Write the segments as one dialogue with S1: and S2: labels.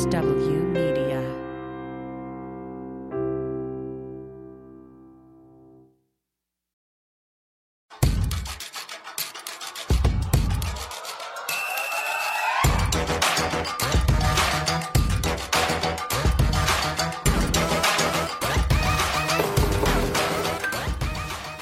S1: MSW Media.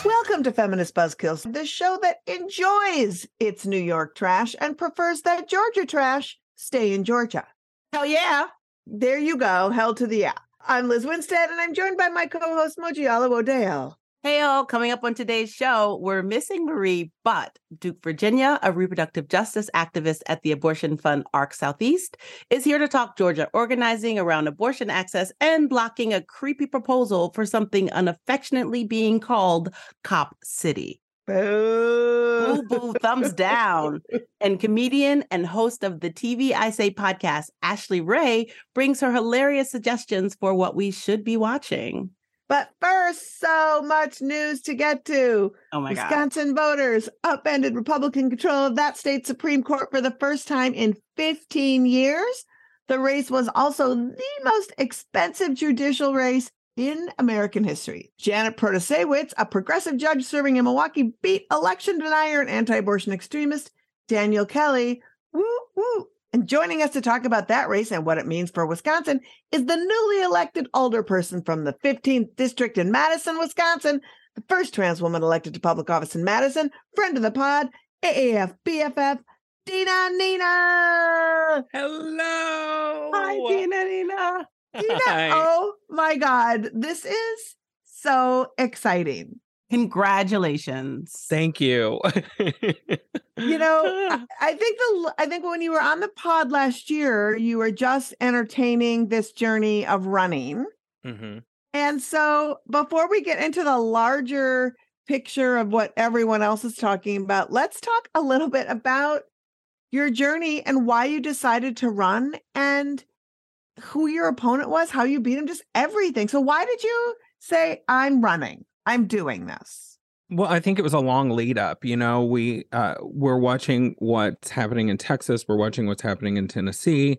S2: Welcome to Feminist Buzzkills, the show that enjoys its New York trash and prefers that Georgia trash stay in Georgia. Hell yeah. There you go. Hell to the yeah. I'm Liz Winstead, and I'm joined by my co-host Moji Alawode.
S3: Hey, all, coming up on today's show, we're missing Marie Butt, Duke, Virginia, a reproductive justice activist at the abortion fund ARC Southeast, is here to talk Georgia organizing around abortion access and blocking a creepy proposal for something unaffectionately being called Cop City. Boo,
S2: Boo.
S3: boo, thumbs down. And comedian and host of the TV I Say podcast, Ashley Ray, brings her hilarious suggestions for what we should be watching.
S2: But first, so much news to get to.
S3: Oh my God.
S2: Wisconsin voters upended Republican control of that state Supreme Court for the first time in 15 years. The race was also the most expensive judicial race in American history. Janet Protasiewicz, a progressive judge serving in Milwaukee, beat election denier and anti abortion extremist Daniel Kelly. Woo, woo. And joining us to talk about that race and what it means for Wisconsin is the newly elected alderperson from the 15th district in Madison, Wisconsin, the first trans woman elected to public office in Madison, friend of the pod, AAF BFF, Dina Nina.
S4: Hello.
S3: Hi, Dina Nina.
S2: Dina,
S4: Hi.
S2: oh my God, this is so exciting.
S3: Congratulations.
S4: Thank you.
S2: You know, I, I think the I think when you were on the pod last year, you were just entertaining this journey of running.
S4: Mhm.
S2: And so before we get into the larger picture of what everyone else is talking about, let's talk a little bit about your journey and why you decided to run and who your opponent was, how you beat him, just everything. So why did you say I'm running? I'm doing this.
S4: Well, I think it was a long lead up. You know, we uh, we're watching what's happening in Texas. We're watching what's happening in Tennessee.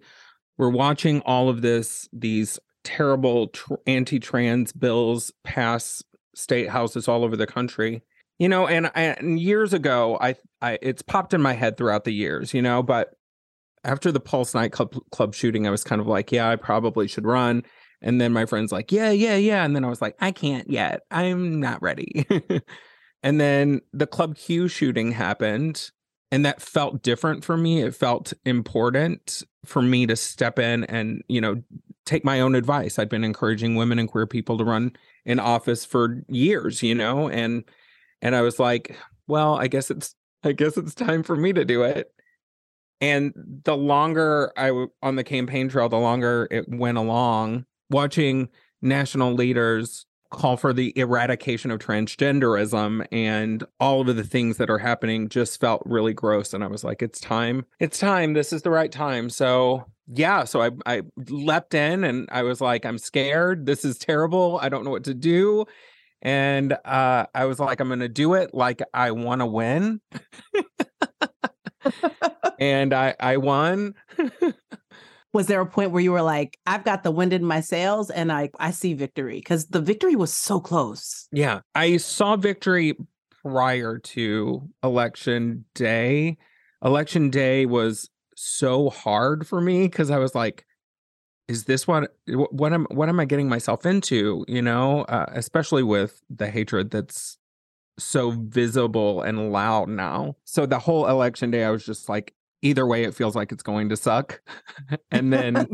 S4: We're watching all of this, these terrible tr- anti-trans bills pass state houses all over the country. You know, and, and years ago, I, I it's popped in my head throughout the years. You know, but after the Pulse nightclub club shooting, I was kind of like, yeah, I probably should run. And then my friend's like, yeah, yeah, yeah. And then I was like, I can't yet. I'm not ready. and then the Club Q shooting happened. And that felt different for me. It felt important for me to step in and, you know, take my own advice. I'd been encouraging women and queer people to run in office for years, you know, and and I was like, well, I guess it's I guess it's time for me to do it. And the longer I w- on the campaign trail, the longer it went along, watching national leaders call for the eradication of transgenderism and all of the things that are happening just felt really gross. And I was like, it's time. It's time. This is the right time. So yeah, so I I leapt in and I was like, I'm scared. This is terrible. I don't know what to do. And uh, I was like, I'm going to do it like I want to win. and I I won.
S3: Was there a point where you were like, I've got the wind in my sails and I, I see victory? Because the victory was so close.
S4: Yeah, I saw victory prior to election day. Election day was so hard for me because I was like, "Is this what what am what am I getting myself into?" You know, uh, especially with the hatred that's so visible and loud now. So the whole election day, I was just like, either way, it feels like it's going to suck. and then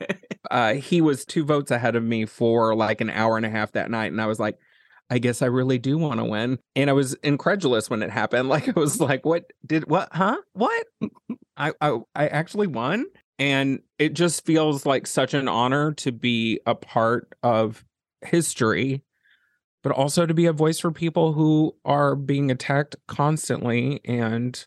S4: uh, he was two votes ahead of me for like an hour and a half that night. And I was like, I guess I really do want to win. And I was incredulous when it happened. Like I was like, what did what? Huh? What? I I, I actually won. And it just feels like such an honor to be a part of history, but also to be a voice for people who are being attacked constantly and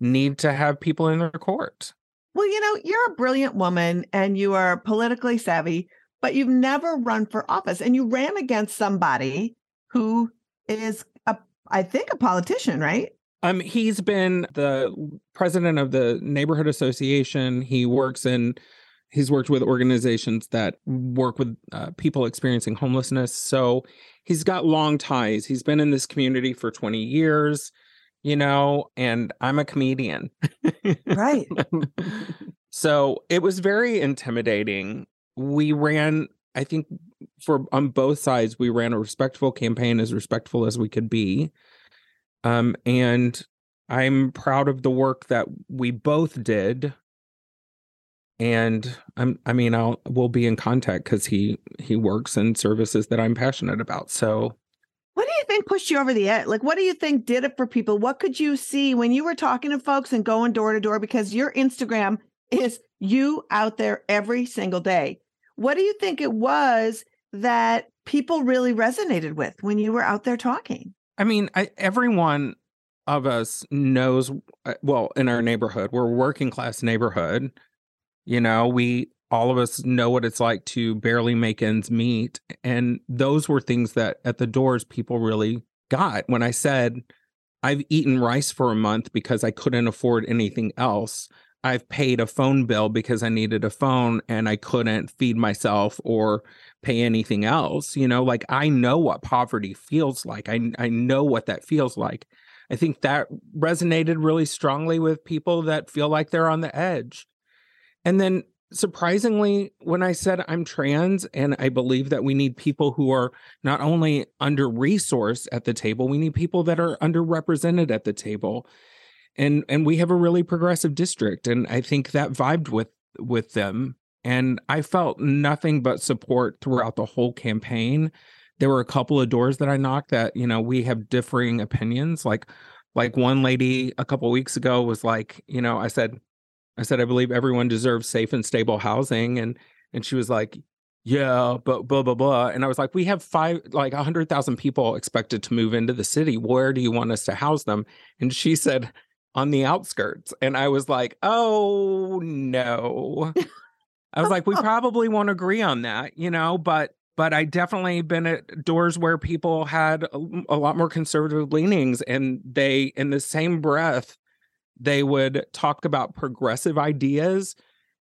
S4: need to have people in their court.
S2: Well, you know, you're a brilliant woman and you are politically savvy, but you've never run for office and you ran against somebody who is a I think a politician, right?
S4: Um, he's been the president of the neighborhood association. He works in He's worked with organizations that work with uh, people experiencing homelessness. So he's got long ties. He's been in this community for 20 years, you know, and I'm a comedian.
S2: Right.
S4: so it was very intimidating. We ran, I think, for on both sides, we ran a respectful campaign, as respectful as we could be. Um, and I'm proud of the work that we both did. And I'm I mean I'll we'll be in contact because he he works in services that I'm passionate about. So
S2: What do you think pushed you over the edge? Like, what do you think did it for people? What could you see when you were talking to folks and going door to door? Because your Instagram is you out there every single day. What do you think it was that people really resonated with when you were out there talking?
S4: I mean, I, everyone of us knows, uh, well, in our neighborhood, we're a working class neighborhood. You know, we all of us know what it's like to barely make ends meet. And those were things that at the doors people really got. When I said, I've eaten rice for a month because I couldn't afford anything else. I've paid a phone bill because I needed a phone and I couldn't feed myself or pay anything else. You know, like I know what poverty feels like. I I know what that feels like. I think that resonated really strongly with people that feel like they're on the edge. And then surprisingly, when I said I'm trans and I believe that we need people who are not only under resourced at the table, we need people that are underrepresented at the table. And and we have a really progressive district. And I think that vibed with with them. And I felt nothing but support throughout the whole campaign. There were a couple of doors that I knocked that, you know, we have differing opinions. Like like one lady a couple weeks ago was like, you know, I said, I said, I believe everyone deserves safe and stable housing. And and she was like, Yeah, but blah blah blah. And I was like, we have five like a hundred thousand people expected to move into the city. Where do you want us to house them? And she said, on the outskirts. And I was like, oh no. I was like, we probably won't agree on that, you know, but but I definitely been at doors where people had a, a lot more conservative leanings and they in the same breath they would talk about progressive ideas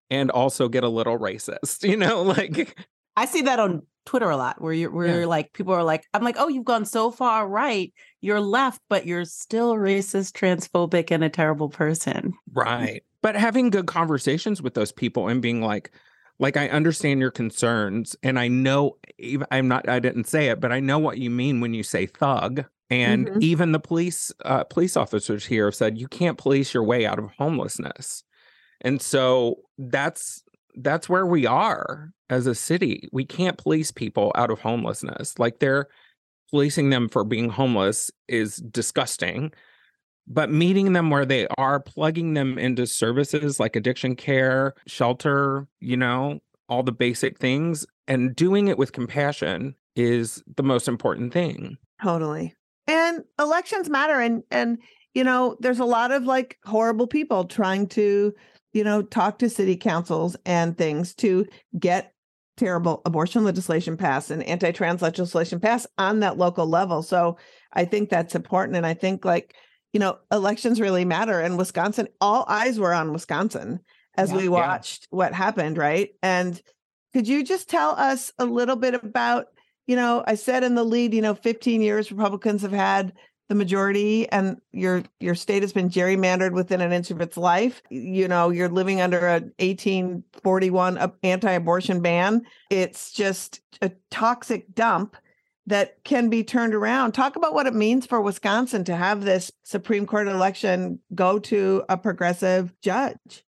S4: and also get a little racist, you know, like
S3: I see that on Twitter a lot where you're where
S4: Yeah.
S3: you're like people are like, I'm like, oh, you've gone so far right, you're left, but you're still racist, transphobic, and a terrible person.
S4: Right. But having good conversations with those people and being like, like I understand your concerns and I know even I'm not I didn't say it, but I know what you mean when you say thug. And
S2: Mhm.
S4: even the police uh, police officers here have said you can't police your way out of homelessness. And so that's that's where we are as a city. We can't police people out of homelessness. Like they're policing them for being homeless is disgusting but meeting them where they are, plugging them into services like addiction care, shelter, you know, all the basic things, and doing it with compassion is the most important thing.
S2: Totally. And elections matter and and you know, there's a lot of like horrible people trying to, you know, talk to city councils and things to get terrible abortion legislation passed and anti-trans legislation passed on that local level. So I think that's important and I think like, you know, elections really matter and Wisconsin all eyes were on Wisconsin as
S3: Yeah.
S2: we
S4: Yeah.
S2: watched what happened, right? And could you just tell us a little bit about you know, I said in the lead, you know, 15 years Republicans have had the majority and your your state has been gerrymandered within an inch of its life. You know, you're living under a 1841 anti-abortion ban. It's just a toxic dump that can be turned around. Talk about what it means for Wisconsin to have this Supreme Court election go to a progressive judge.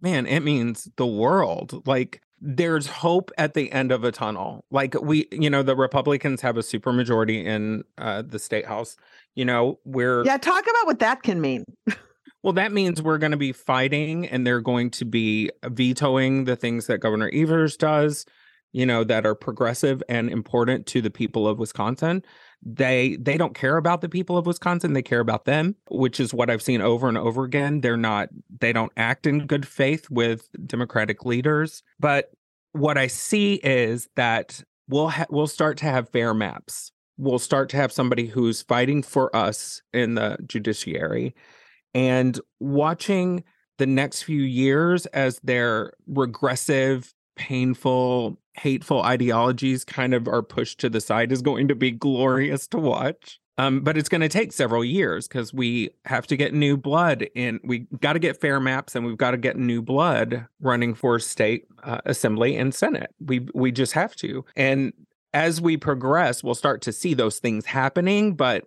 S4: Man, it means the world. Like there's hope at the end of a tunnel. Like we, you know, the Republicans have a supermajority in uh, the state house. You know, we're
S2: Yeah, talk about what that can mean.
S4: Well, that means we're going to be fighting and they're going to be vetoing the things that Governor Evers does, you know, that are progressive and important to the people of Wisconsin. They they don't care about the people of Wisconsin, they care about them, which is what I've seen over and over again. They're not they don't act in good faith with democratic leaders, but what I see is that we'll ha- we'll start to have fair maps. We'll start to have somebody who's fighting for us in the judiciary and watching the next few years as their regressive painful, hateful ideologies kind of are pushed to the side is going to be glorious to watch. Um, but it's going to take several years because we have to get new blood in. We got to get fair maps, and we've got to get new blood running for state uh, assembly and senate. We we just have to. And as we progress, we'll start to see those things happening. But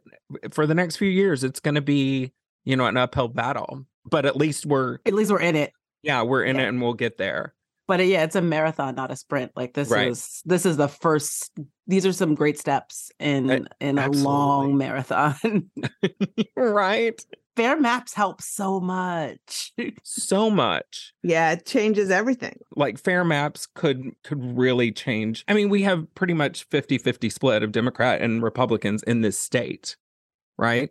S4: for the next few years, it's going to be you know an uphill battle. But at least we're
S3: at least we're in it.
S4: Yeah, we're in
S3: Yeah.
S4: it, and we'll get there.
S3: But yeah, it's a marathon, not a sprint. Like this
S4: Right.
S3: is this is the first. These are some great steps in
S4: Uh,
S3: in a long marathon.
S4: right.
S3: Fair maps help so much.
S4: So much.
S2: Yeah, it changes everything.
S4: like fair maps could could really change i mean we have pretty much 50-50 split of democrat and republicans in this state right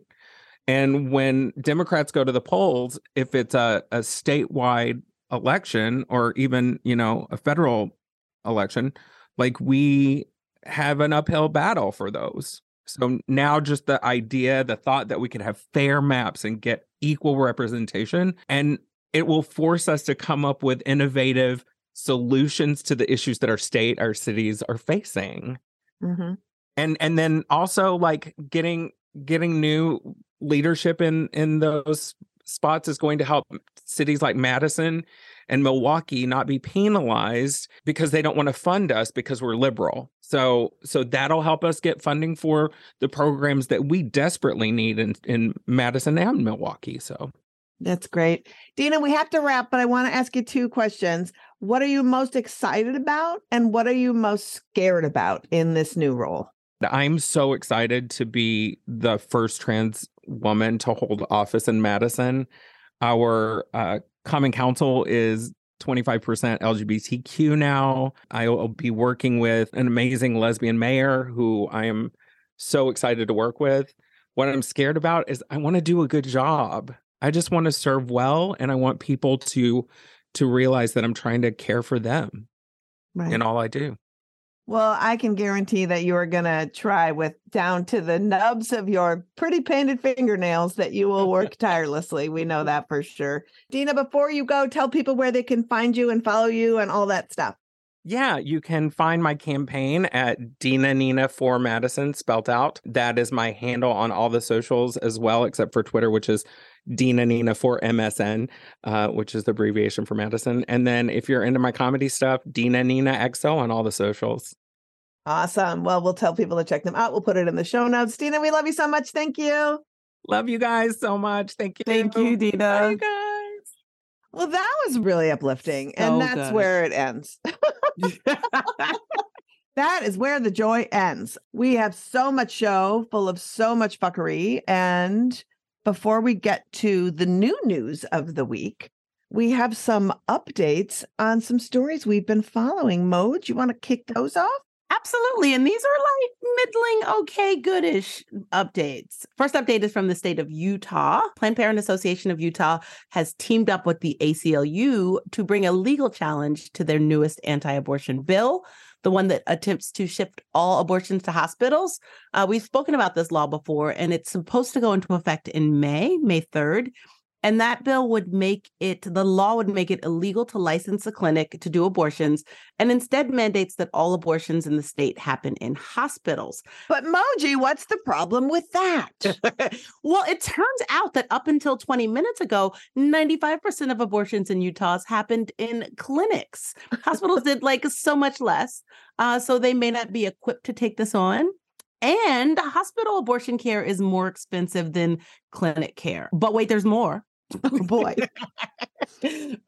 S4: and when democrats go to the polls if it's a, a statewide election or even you know a federal election like we have an uphill battle for those. So now just the idea the thought that we could have fair maps and get equal representation and it will force us to come up with innovative solutions to the issues that our state our cities are facing.
S2: Hmm
S4: and and then also like getting getting new leadership in in those spots is going to help cities like Madison and Milwaukee not be penalized because they don't want to fund us because we're liberal. So so that'll help us get funding for the programs that we desperately need in in Madison and Milwaukee. So
S2: That's great. Dina, we have to wrap, but I want to ask you two questions. What are you most excited about? And what are you most scared about in this new role?
S4: I'm so excited to be the first trans woman to hold office in Madison. Our uh, common council is 25% LGBTQ now. I will be working with an amazing lesbian mayor who I am so excited to work with. What I'm scared about is I want to do a good job. I just want to serve well and I want people to to realize that I'm trying to care for them
S2: Right.
S4: in all I do.
S2: Well, I can guarantee that you are going to try with down to the nubs of your pretty painted fingernails that you will work tirelessly. We know that for sure. Dina, before you go, tell people where they can find you and follow you and all that stuff.
S4: Yeah, you can find my campaign at Dina Nina for Madison spelt out. That is my handle on all the socials as well, except for Twitter, which is Dina Nina for MSN, uh, which is the abbreviation for Madison. And then if you're into my comedy stuff, Dina Nina XO on all the socials.
S2: Awesome. Well, we'll tell people to check them out. We'll put it in the show notes. Dina, we love you so much. Thank you.
S4: Love you guys so much. Thank you.
S3: Thank you,
S4: Bye,
S3: Dina.
S4: you guys.
S2: Well, that was really uplifting.
S3: So
S2: and that's
S3: good.
S2: where it ends. That is where the joy ends. We have so much show full of so much fuckery. And before we get to the new news of the week, we have some updates on some stories we've been following. Mo, do you want to kick those off?
S3: Absolutely. And these are like middling, okay, goodish updates. First update is from the state of Utah. Planned Parenthood Association of Utah has teamed up with the ACLU to bring a legal challenge to their newest anti abortion bill, the one that attempts to shift all abortions to hospitals. Uh, we've spoken about this law before, and it's supposed to go into effect in May, May 3rd. And that bill would make it, the law would make it illegal to license a clinic to do abortions and instead mandates that all abortions in the state happen in hospitals.
S2: But Moji, what's the problem with that?
S3: well, it turns out that up until 20 minutes ago, 95% of abortions in Utah's happened in clinics. Hospitals did like so much less. Uh, so they may not be equipped to take this on. And hospital abortion care is more expensive than clinic care. But wait, there's more.
S2: oh boy.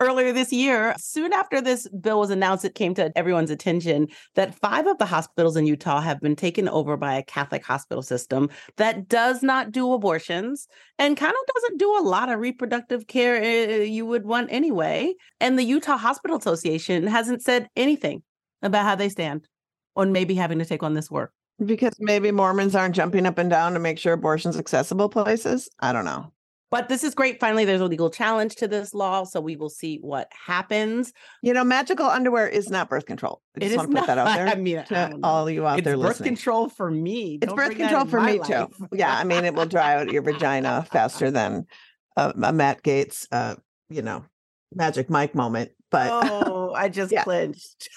S3: Earlier this year, soon after this bill was announced, it came to everyone's attention that five of the hospitals in Utah have been taken over by a Catholic hospital system that does not do abortions and kind of doesn't do a lot of reproductive care uh, you would want anyway. And the Utah Hospital Association hasn't said anything about how they stand on maybe having to take on this work.
S2: Because maybe Mormons aren't jumping up and down to make sure abortion's accessible places. I don't know.
S3: But this is great. Finally, there's a legal challenge to this law. So we will see what happens.
S2: You know, magical underwear is not birth control. I
S3: It
S2: just
S3: is
S2: want to put that out
S3: not-
S2: there
S3: I mean, I
S2: to
S3: don't
S2: all you out
S3: it's
S2: there
S3: birth
S2: listening.
S3: control for me.
S2: It's
S3: Don't
S2: birth control for me
S3: life.
S2: too. Yeah, I mean, it will dry out your vagina faster than a, a Matt Gaetz, uh, you know, Magic Mike moment. But
S3: oh, I just
S2: Yeah.
S3: clinched.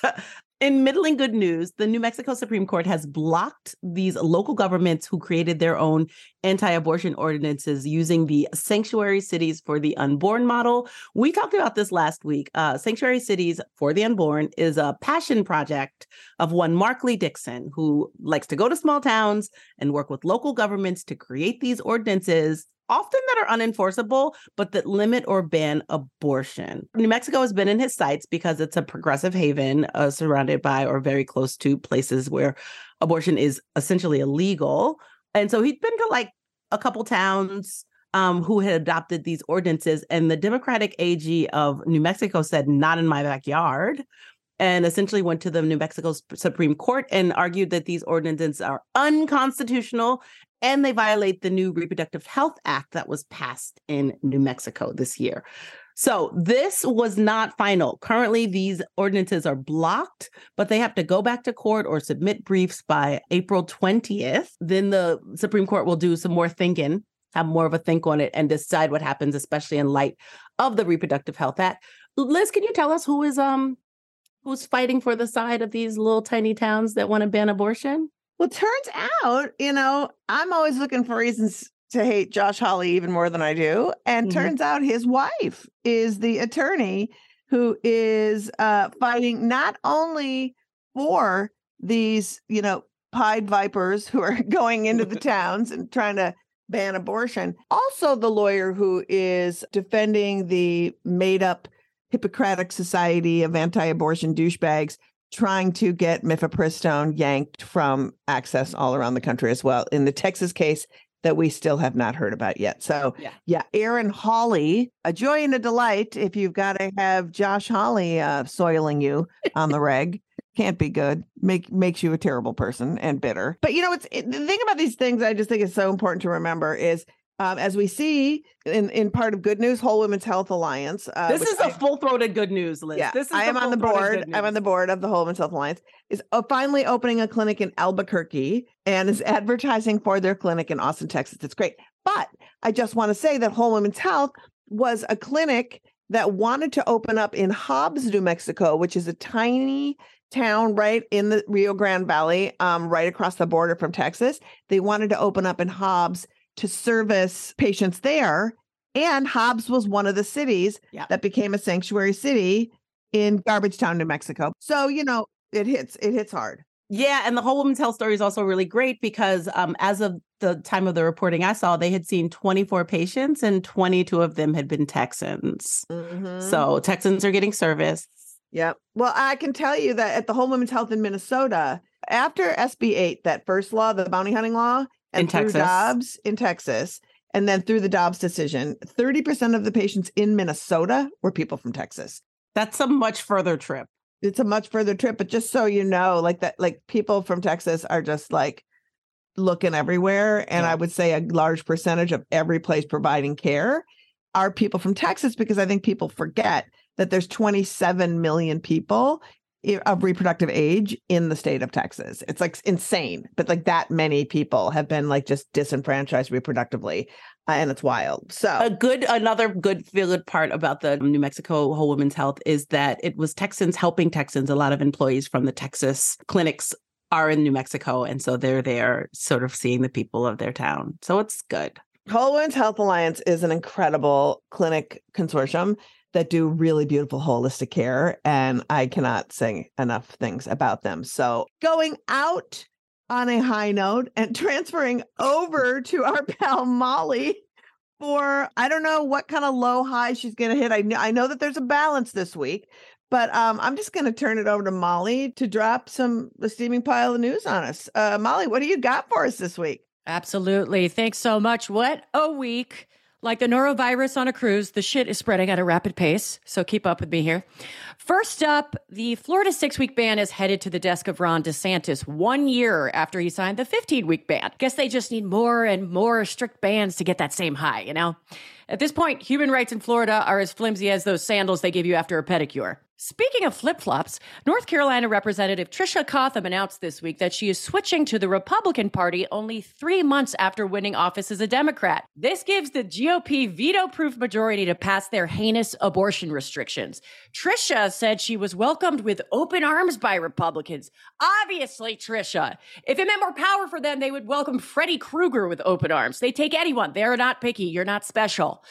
S3: In middling good news, the New Mexico Supreme Court has blocked these local governments who created their own anti abortion ordinances using the sanctuary cities for the unborn model. We talked about this last week. Uh, sanctuary cities for the unborn is a passion project of one Mark Lee Dickson, who likes to go to small towns and work with local governments to create these ordinances. Often that are unenforceable, but that limit or ban abortion. New Mexico has been in his sights because it's a progressive haven uh, surrounded by or very close to places where abortion is essentially illegal. And so he'd been to like a couple towns um, who had adopted these ordinances. And the Democratic AG of New Mexico said, not in my backyard. And essentially went to the New Mexico Supreme Court and argued that these ordinances are unconstitutional and they violate the new Reproductive Health Act that was passed in New Mexico this year. So this was not final. Currently, these ordinances are blocked, but they have to go back to court or submit briefs by April 20th. Then the Supreme Court will do some more thinking, have more of a think on it, and decide what happens, especially in light of the Reproductive Health Act. Liz, can you tell us who is um who's fighting for the side of these little tiny towns that want to ban abortion?
S2: Well, turns out, you know, I'm always looking for reasons to hate Josh Hawley even more than I do. And
S3: Mhm.
S2: turns out his wife is the attorney who is uh, fighting not only for these, you know, Pied Vipers who are going into the towns and trying to ban abortion, also the lawyer who is defending the made up Hippocratic Society of anti abortion douchebags trying to get mifepristone yanked from access all around the country as well in the Texas case that we still have not heard about yet. So
S3: Yeah.
S2: yeah, Erin Hawley, a joy and a delight if you've got to have Josh Hawley uh, soiling you on the reg. Can't be good. Make makes you a terrible person and bitter. But you know, it's it, the thing about these things. I just think is so important to remember is um, as we see in in part of Good News, Whole Women's Health Alliance. Uh,
S3: this is a full throated good news list.
S2: yeah,
S3: this is
S2: I am on the board. I'm on the board of the Whole Women's Health Alliance. Is uh, finally opening a clinic in Albuquerque and is advertising for their clinic in Austin, Texas. It's great. But I just want to say that Whole Women's Health was a clinic that wanted to open up in Hobbs, New Mexico, which is a tiny town right in the Rio Grande Valley, um, right across the border from Texas. They wanted to open up in Hobbs to service patients there. And Hobbs was one of the cities
S3: Yeah.
S2: that became a sanctuary city in Garbage Town, New Mexico. So, you know, it hits it hits hard.
S3: Yeah, and the whole woman's health story is also really great because um, as of the time of the reporting I saw, they had seen 24 patients and 22 of them had been Texans.
S2: Mm-hmm.
S3: So Texans are getting service.
S2: Yeah. Well, I can tell you that at the Whole Women's Health in Minnesota, after SB 8, that first law, the bounty hunting law, and
S3: In
S2: through
S3: Texas.
S2: Dobbs in Texas, and then through the Dobbs decision, 30% of the patients in Minnesota were people from Texas.
S3: That's a much further trip.
S2: It's a much further trip, but just so you know, like that, like people from Texas are just like looking everywhere. And
S3: Yeah.
S2: I would say a large percentage of every place providing care are people from Texas because I think people forget that there's 27 million people of reproductive age in the state of Texas. It's like insane, but like that many people have been like just disenfranchised reproductively, uh, and it's wild. So
S3: A good, another good feel good part about the New Mexico Whole Women's Health is that it was Texans helping Texans. A lot of employees from the Texas clinics are in New Mexico. And so they're there sort of seeing the people of their town. So it's good.
S2: Whole Women's Health Alliance is an incredible clinic consortium that do really beautiful holistic care. And I cannot say enough things about them. So going out on a high note and transferring over to our pal Molly for I don't know what kind of low high she's going to hit. I know, I know that there's a balance this week, but um, I'm just going to turn it over to Molly to drop some the steaming pile of news on us. Uh, Molly, what do you got for us this week?
S1: Absolutely. Thanks so much. What a week. Like the norovirus on a cruise, the shit is spreading at a rapid pace. So keep up with me here. First up, the Florida six week ban is headed to the desk of Ron DeSantis one year after he signed the 15 week ban. Guess they just need more and more strict bans to get that same high, you know? At this point, human rights in Florida are as flimsy as those sandals they give you after a pedicure. Speaking of flip flops, North Carolina Representative Tricia Cotham announced this week that she is switching to the Republican Party only three months after winning office as a Democrat. This gives the GOP veto proof majority to pass their heinous abortion restrictions. Tricia said she was welcomed with open arms by Republicans. Obviously, Tricia. If it meant more power for them, they would welcome Freddy Krueger with open arms. They take anyone. They're not picky. You're not special.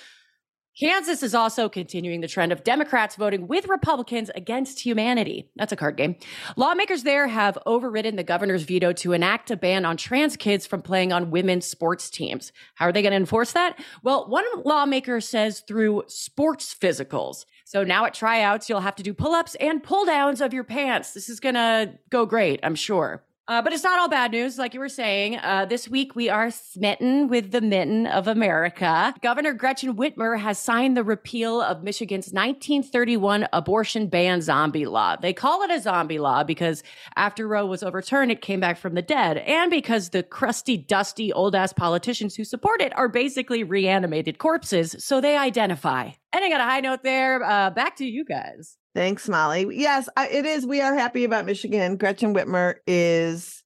S1: Kansas is also continuing the trend of Democrats voting with Republicans against humanity. That's a card game. Lawmakers there have overridden the governor's veto to enact a ban on trans kids from playing on women's sports teams. How are they going to enforce that? Well, one lawmaker says through sports physicals. So now at tryouts, you'll have to do pull ups and pull downs of your pants. This is going to go great, I'm sure. Uh, but it's not all bad news, like you were saying. Uh, this week, we are smitten with the mitten of America. Governor Gretchen Whitmer has signed the repeal of Michigan's 1931 abortion ban zombie law. They call it a zombie law because after Roe was overturned, it came back from the dead, and because the crusty, dusty, old ass politicians who support it are basically reanimated corpses, so they identify. Ending on a high note there, uh, back to you guys.
S2: Thanks, Molly. Yes, I, it is. We are happy about Michigan. Gretchen Whitmer is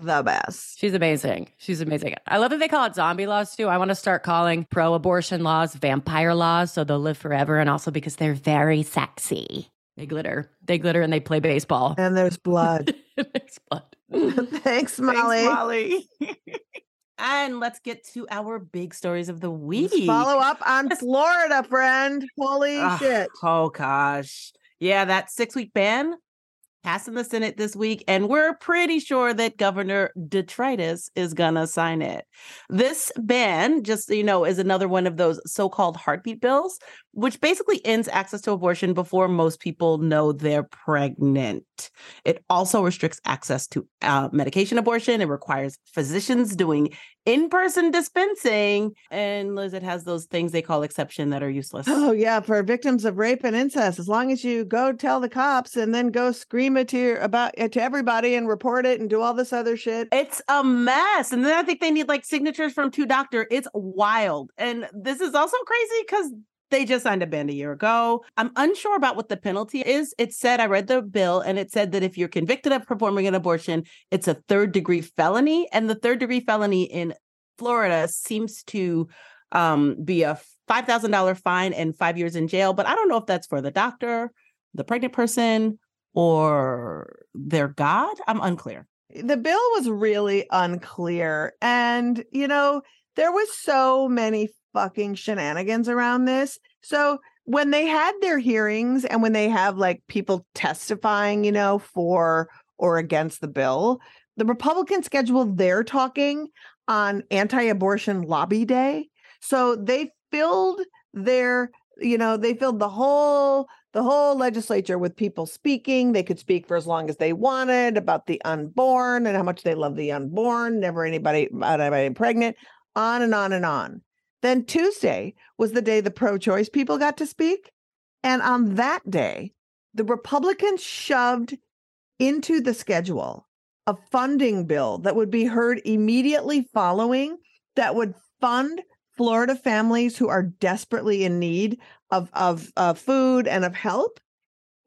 S2: the best.
S1: She's amazing. She's amazing. I love that they call it zombie laws too. I want to start calling pro abortion laws vampire laws so they'll live forever and also because they're very sexy. They glitter. They glitter and they play baseball.
S2: And there's blood.
S1: there's blood.
S2: Thanks, Molly.
S3: Thanks, Molly. and let's get to our big stories of the week.
S2: Let's follow up on Florida, friend. Holy
S3: Ugh,
S2: shit.
S3: Oh gosh. Yeah, that six week ban passed in the Senate this week, and we're pretty sure that Governor Detritus is gonna sign it. This ban, just so you know, is another one of those so-called heartbeat bills, which basically ends access to abortion before most people know they're pregnant. It also restricts access to uh, medication abortion. It requires physicians doing in-person dispensing, and Liz, it has those things they call exception that are useless.
S2: Oh yeah, for victims of rape and incest, as long as you go tell the cops and then go scream about to everybody and report it and do all this other shit.
S3: It's a mess. And then I think they need like signatures from two doctor. It's wild. And this is also crazy because they just signed a ban a year ago. I'm unsure about what the penalty is. It said, I read the bill and it said that if you're convicted of performing an abortion, it's a third degree felony. And the third degree felony in Florida seems to um, be a $5,000 fine and five years in jail. But I don't know if that's for the doctor, the pregnant person, or their God. I'm unclear.
S2: The bill was really unclear. And, you know, there was so many fucking shenanigans around this. So when they had their hearings and when they have like people testifying, you know, for or against the bill, the Republicans scheduled their talking on anti-abortion lobby day. So they filled their, you know, they filled the whole the whole legislature with people speaking. They could speak for as long as they wanted about the unborn and how much they love the unborn, never anybody uh, anybody pregnant, on and on and on. Then Tuesday was the day the pro choice people got to speak. And on that day, the Republicans shoved into the schedule a funding bill that would be heard immediately following that would fund Florida families who are desperately in need of, of, food and of help.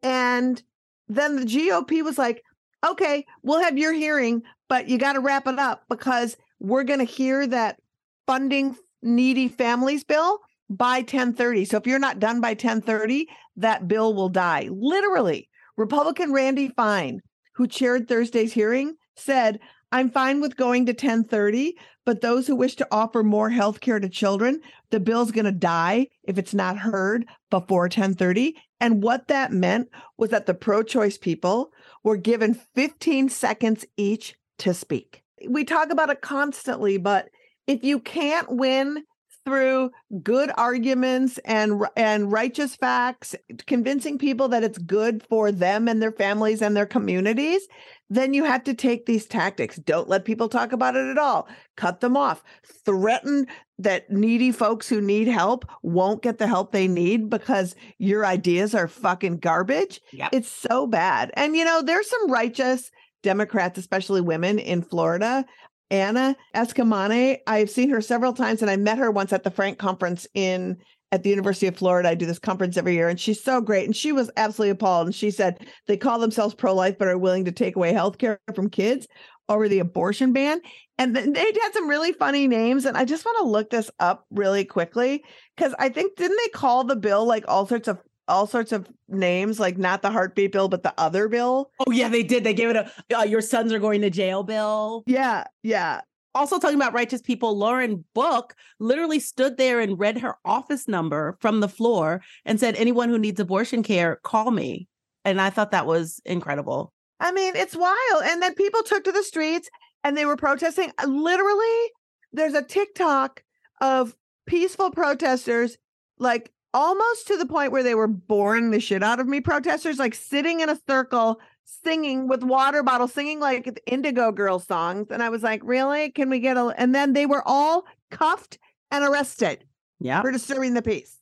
S2: And then the GOP was like, okay, we'll have your hearing, but you got to wrap it up because we're going to hear that funding needy families bill by 1030. So if you're not done by 1030, that bill will die. Literally, Republican Randy Fine, who chaired Thursday's hearing, said, I'm fine with going to 1030, but those who wish to offer more health care to children, the bill's going to die if it's not heard before 1030. And what that meant was that the pro choice people were given 15 seconds each to speak. We talk about it constantly, but if you can't win through good arguments and and righteous facts convincing people that it's good for them and their families and their communities then you have to take these tactics. Don't let people talk about it at all. Cut them off. Threaten that needy folks who need help won't get the help they need because your ideas are fucking garbage.
S3: Yep.
S2: it's so bad. And you know there's some righteous democrats especially women in florida Anna Eskamani. I've seen her several times and I met her once at the Frank conference in at the University of Florida. I do this conference every year, and she's so great. And she was absolutely appalled. And she said they call themselves pro life, but are willing to take away health care from kids over the abortion ban. And they had some really funny names. And I just want to look this up really quickly because I think, didn't they call the bill like all sorts of all sorts of names, like not the heartbeat bill, but the other bill.
S3: Oh yeah, they did. They gave it a uh, your sons are going to jail bill.
S2: Yeah, yeah.
S3: Also talking about righteous people, Lauren Book literally stood there and read her office number from the floor and said, "Anyone who needs abortion care, call me." And I thought that was incredible.
S2: I mean, it's wild. And then people took to the streets and they were protesting. Uh, literally, there's a TikTok of peaceful protesters like almost to the point where they were boring the shit out of me. Protesters like sitting in a circle, singing with water bottles, singing like Indigo Girl songs. And I was like, really? Can we get a. And then they were all cuffed and arrested
S3: yeah.
S2: for disturbing the peace.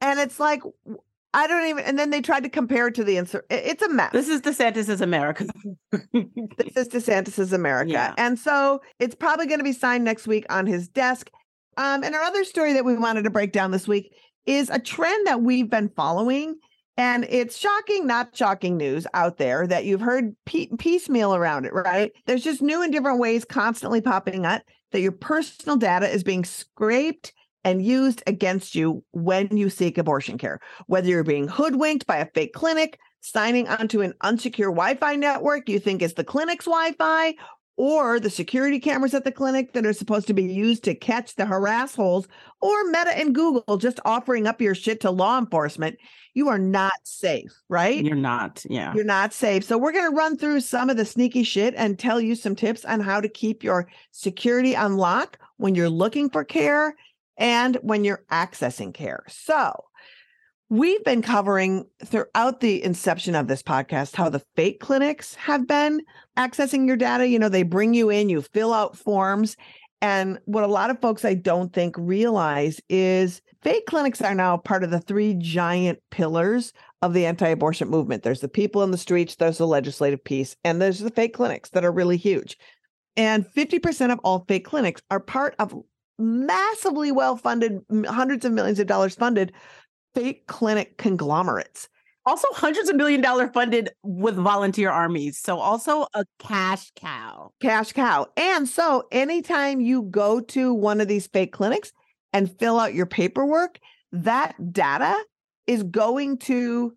S2: And it's like, I don't even. And then they tried to compare it to the insert. It's a mess.
S3: This is DeSantis's America.
S2: this is DeSantis's America, yeah. and so it's probably going to be signed next week on his desk. Um, and our other story that we wanted to break down this week is a trend that we've been following. And it's shocking, not shocking news out there that you've heard piecemeal around it, right? There's just new and different ways constantly popping up that your personal data is being scraped and used against you when you seek abortion care, whether you're being hoodwinked by a fake clinic, signing onto an unsecure Wi Fi network you think is the clinic's Wi Fi, or the security cameras at the clinic that are supposed to be used to catch the harass holes, or Meta and Google just offering up your shit to law enforcement, you are not safe, right?
S3: You're not. Yeah.
S2: You're not safe. So, we're going to run through some of the sneaky shit and tell you some tips on how to keep your security on lock when you're looking for care and when you're accessing care. So, We've been covering throughout the inception of this podcast how the fake clinics have been accessing your data. You know, they bring you in, you fill out forms. And what a lot of folks I don't think realize is fake clinics are now part of the three giant pillars of the anti abortion movement. There's the people in the streets, there's the legislative piece, and there's the fake clinics that are really huge. And 50% of all fake clinics are part of massively well funded, hundreds of millions of dollars funded fake clinic conglomerates.
S3: Also, hundreds of million dollar funded with volunteer armies. So, also a cash cow.
S2: Cash cow. And so, anytime you go to one of these fake clinics and fill out your paperwork, that data is going to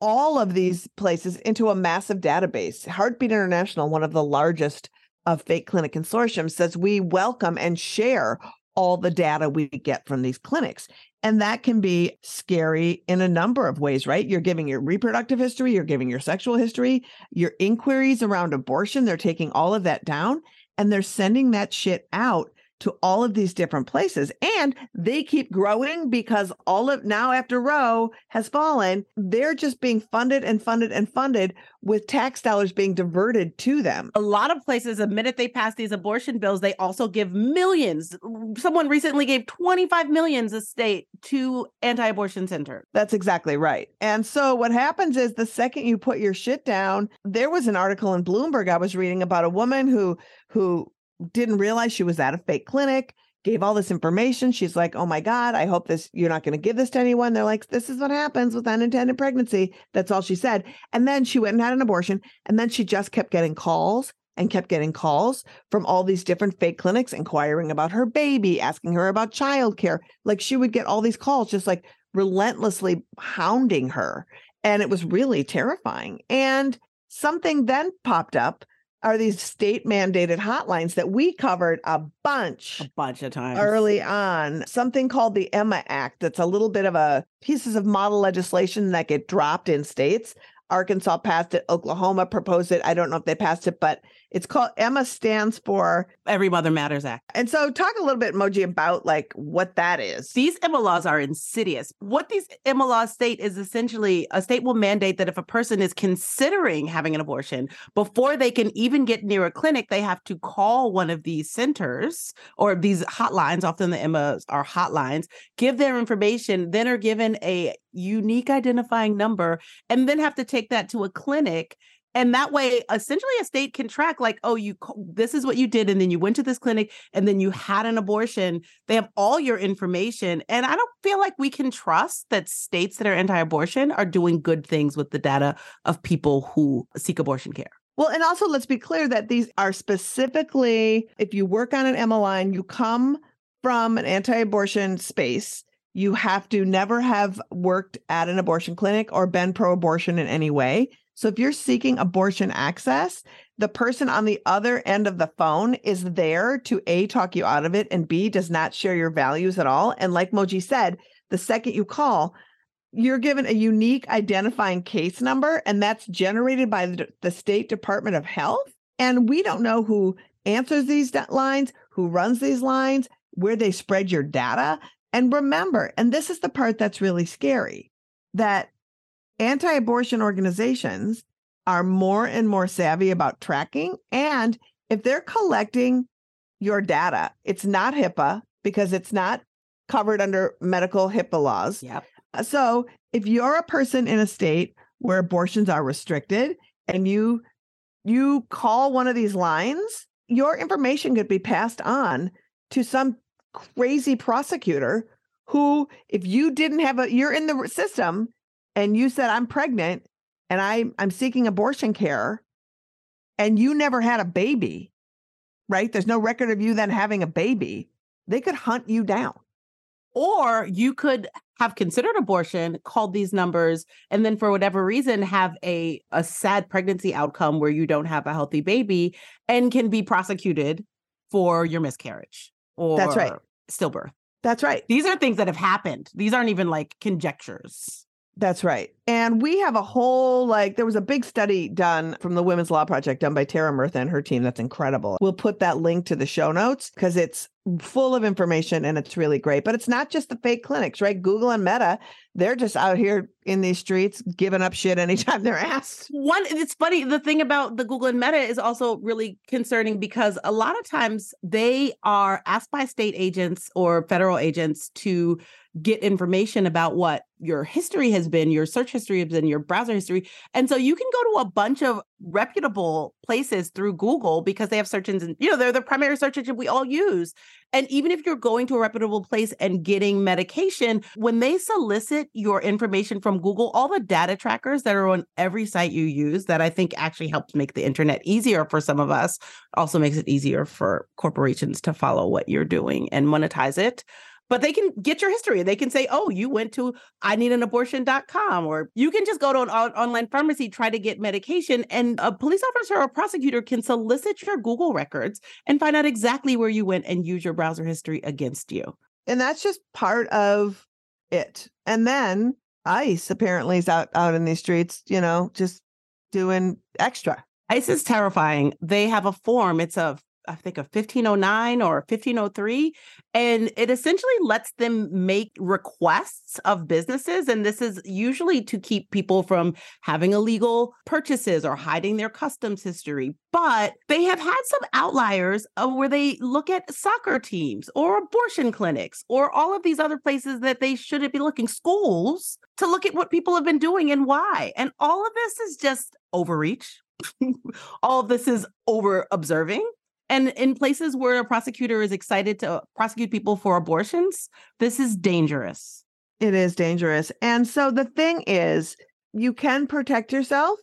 S2: all of these places into a massive database. Heartbeat International, one of the largest of fake clinic consortiums, says we welcome and share all the data we get from these clinics. And that can be scary in a number of ways, right? You're giving your reproductive history, you're giving your sexual history, your inquiries around abortion. They're taking all of that down and they're sending that shit out to all of these different places. And they keep growing because all of now, after Roe has fallen, they're just being funded and funded and funded with tax dollars being diverted to them.
S3: A lot of places, the minute they pass these abortion bills, they also give millions. Someone recently gave 25 millions a state to anti-abortion centers.
S2: That's exactly right. And so what happens is the second you put your shit down, there was an article in Bloomberg I was reading about a woman who who didn't realize she was at a fake clinic, gave all this information. She's like, oh my God, I hope this, you're not going to give this to anyone. They're like, this is what happens with unintended pregnancy. That's all she said. And then she went and had an abortion. And then she just kept getting calls and kept getting calls from all these different fake clinics inquiring about her baby, asking her about childcare. Like she would get all these calls, just like relentlessly hounding her. And it was really terrifying. And something then popped up are these state mandated hotlines that we covered a bunch
S3: a bunch of times.
S2: early on. Something called the emma act that's a little bit of a pieces of model legislation that get dropped in states. Arkansas passed it. Oklahoma proposed it. I don't know if they passed it but it's called Emma stands for
S3: Every Mother Matters Act.
S2: And so talk a little bit, Moji, about like what that is.
S3: These Emma laws are insidious. What these Emma laws state is essentially a state will mandate that if a person is considering having an abortion, before they can even get near a clinic, they have to call one of these centers or these hotlines. Often the Emmas are hotlines, give their information, then are given a unique identifying number, and then have to take that to a clinic And that way, essentially, a state can track, like, oh, you this is what you did, and then you went to this clinic, and then you had an abortion. They have all your information, and I don't feel like we can trust that states that are anti-abortion are doing good things with the data of people who seek abortion care.
S2: Well, and also let's be clear that these are specifically if you work on an MLI and you come from an anti-abortion space, you have to never have worked at an abortion clinic or been pro-abortion in any way. So if you're seeking abortion access, the person on the other end of the phone is there to A, talk you out of it, and B, does not share your values at all. And like Moji said, the second you call, you're given a unique identifying case number, and that's generated by the, State Department of Health. And we don't know who answers these lines, who runs these lines, where they spread your data. And remember, and this is the part that's really scary, that anti abortion organizations are more and more savvy about tracking. And if they're collecting your data, it's not HIPAA because it's not covered under medical HIPAA laws.
S3: Yep.
S2: Uh, so if you're a person in a state where abortions are restricted and you you call one of these lines, your information could be passed on to some crazy prosecutor who if you didn't have a you're in the system and you said I'm pregnant and I I'm seeking abortion care and you never had a baby, right? There's no record of you then having a baby. They could hunt you down.
S3: Or you could have considered abortion, called these numbers, and then for whatever reason have a a sad pregnancy outcome where you don't have a healthy baby and can be prosecuted for your miscarriage or
S2: That's right.
S3: stillbirth.
S2: That's right.
S3: These are things that have happened. These aren't even like conjectures.
S2: That's right. And we have a whole, like, there was a big study done from the Women's Law Project done by Tara Murtha and her team. That's incredible. We'll put that link to the show notes because it's full of information and it's really great. But it's not just the fake clinics, right? Google and Meta, they're just out here in these streets giving up shit anytime they're asked.
S3: One, it's funny. The thing about the Google and Meta is also really concerning because a lot of times they are asked by state agents or federal agents to get information about what your history has been, your search history been, your browser history. And so you can go to a bunch of reputable places through Google because they have search engines, you know, they're the primary search engine we all use. And even if you're going to a reputable place and getting medication, when they solicit your information from Google, all the data trackers that are on every site you use, that I think actually helps make the internet easier for some of us, also makes it easier for corporations to follow what you're doing and monetize it but they can get your history. They can say, oh, you went to I need an abortion.com, or you can just go to an online pharmacy, try to get medication, and a police officer or a prosecutor can solicit your Google records and find out exactly where you went and use your browser history against you.
S2: And that's just part of it. And then ICE apparently is out, out in these streets, you know, just doing extra.
S3: ICE is terrifying. They have a form. It's a I think a 1509 or 1503 and it essentially lets them make requests of businesses and this is usually to keep people from having illegal purchases or hiding their customs history but they have had some outliers of where they look at soccer teams or abortion clinics or all of these other places that they shouldn't be looking schools to look at what people have been doing and why and all of this is just overreach. All of this is over observing and in places where a prosecutor is excited to prosecute people for abortions, this is dangerous.
S2: It is dangerous. And so the thing is, you can protect yourself,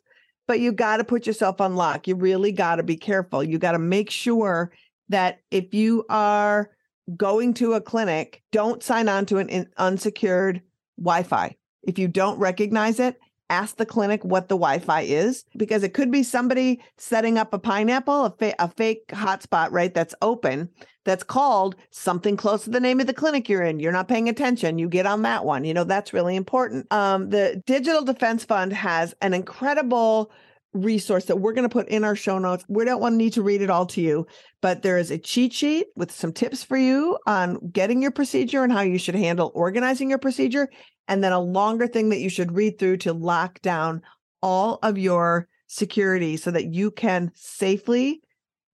S2: but you got to put yourself on lock. You really got to be careful. You got to make sure that if you are going to a clinic, don't sign on to an unsecured Wi Fi. If you don't recognize it, ask the clinic what the Wi-Fi is because it could be somebody setting up a pineapple, a, fa- a fake hotspot, right? That's open, that's called something close to the name of the clinic you're in. You're not paying attention. You get on that one. You know that's really important. Um, the Digital Defense Fund has an incredible resource that we're going to put in our show notes. We don't want to need to read it all to you, but there is a cheat sheet with some tips for you on getting your procedure and how you should handle organizing your procedure and then a longer thing that you should read through to lock down all of your security so that you can safely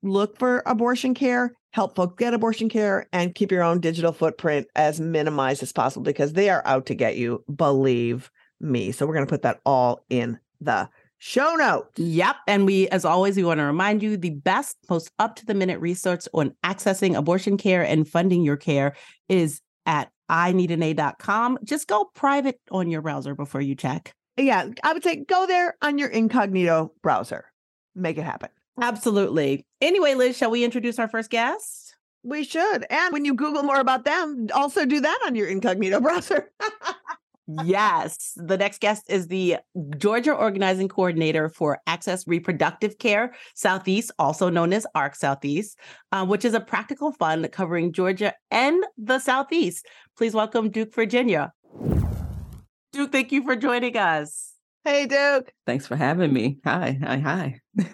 S2: look for abortion care, help folks get abortion care, and keep your own digital footprint as minimized as possible because they are out to get you, believe me. So we're going to put that all in the show notes.
S3: Yep. And we, as always, we want to remind you the best, most up to the minute research on accessing abortion care and funding your care is at ineedana.com. Just go private on your browser before you check.
S2: Yeah, I would say go there on your incognito browser. Make it happen.
S3: Absolutely. Anyway, Liz, shall we introduce our first guest?
S2: We should. And when you Google more about them, also do that on your incognito browser.
S3: Yes. The next guest is the Georgia Organizing Coordinator for Access Reproductive Care Southeast, also known as ARC Southeast, uh, which is a practical fund covering Georgia and the Southeast. Please welcome Duke, Virginia. Duke, thank you for joining us.
S2: Hey, Duke.
S5: Thanks for having me. Hi, hi, hi.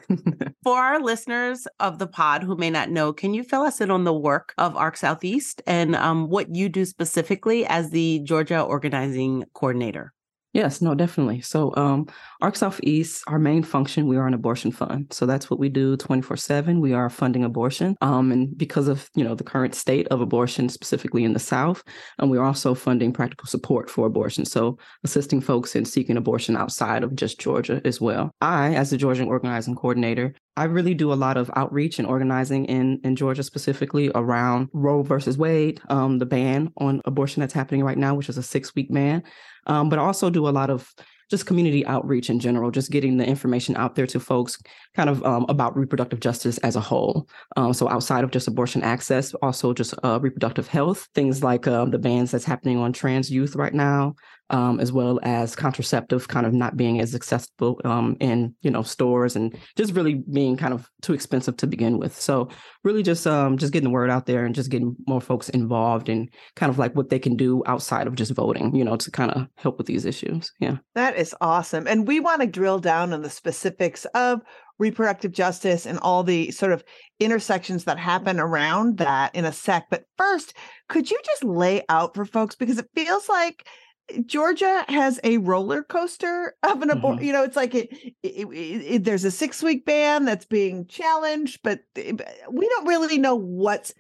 S3: for our listeners of the pod who may not know, can you fill us in on the work of ARC Southeast and um, what you do specifically as the Georgia organizing coordinator?
S5: Yes, no, definitely. So, um, ARC Southeast, our main function, we are an abortion fund. So that's what we do 24 seven. We are funding abortion. Um, and because of, you know, the current state of abortion, specifically in the South, and we're also funding practical support for abortion. So assisting folks in seeking abortion outside of just Georgia as well. I, as the Georgian organizing coordinator, I really do a lot of outreach and organizing in, in Georgia, specifically around Roe versus Wade, um, the ban on abortion that's happening right now, which is a six week ban. Um, but I also do a lot of just community outreach in general, just getting the information out there to folks kind of um, about reproductive justice as a whole. Um, so outside of just abortion access, also just uh, reproductive health, things like uh, the bans that's happening on trans youth right now, um, as well as contraceptive kind of not being as accessible um, in you know stores and just really being kind of too expensive to begin with. So really just um, just getting the word out there and just getting more folks involved and kind of like what they can do outside of just voting, you know, to kind of help with these issues. Yeah,
S2: that is awesome, and we want to drill down on the specifics of reproductive justice and all the sort of intersections that happen around that in a sec. But first, could you just lay out for folks because it feels like Georgia has a roller coaster of an abortion. Mm-hmm. You know, it's like it, it, it, there's a six week ban that's being challenged, but we don't really know what's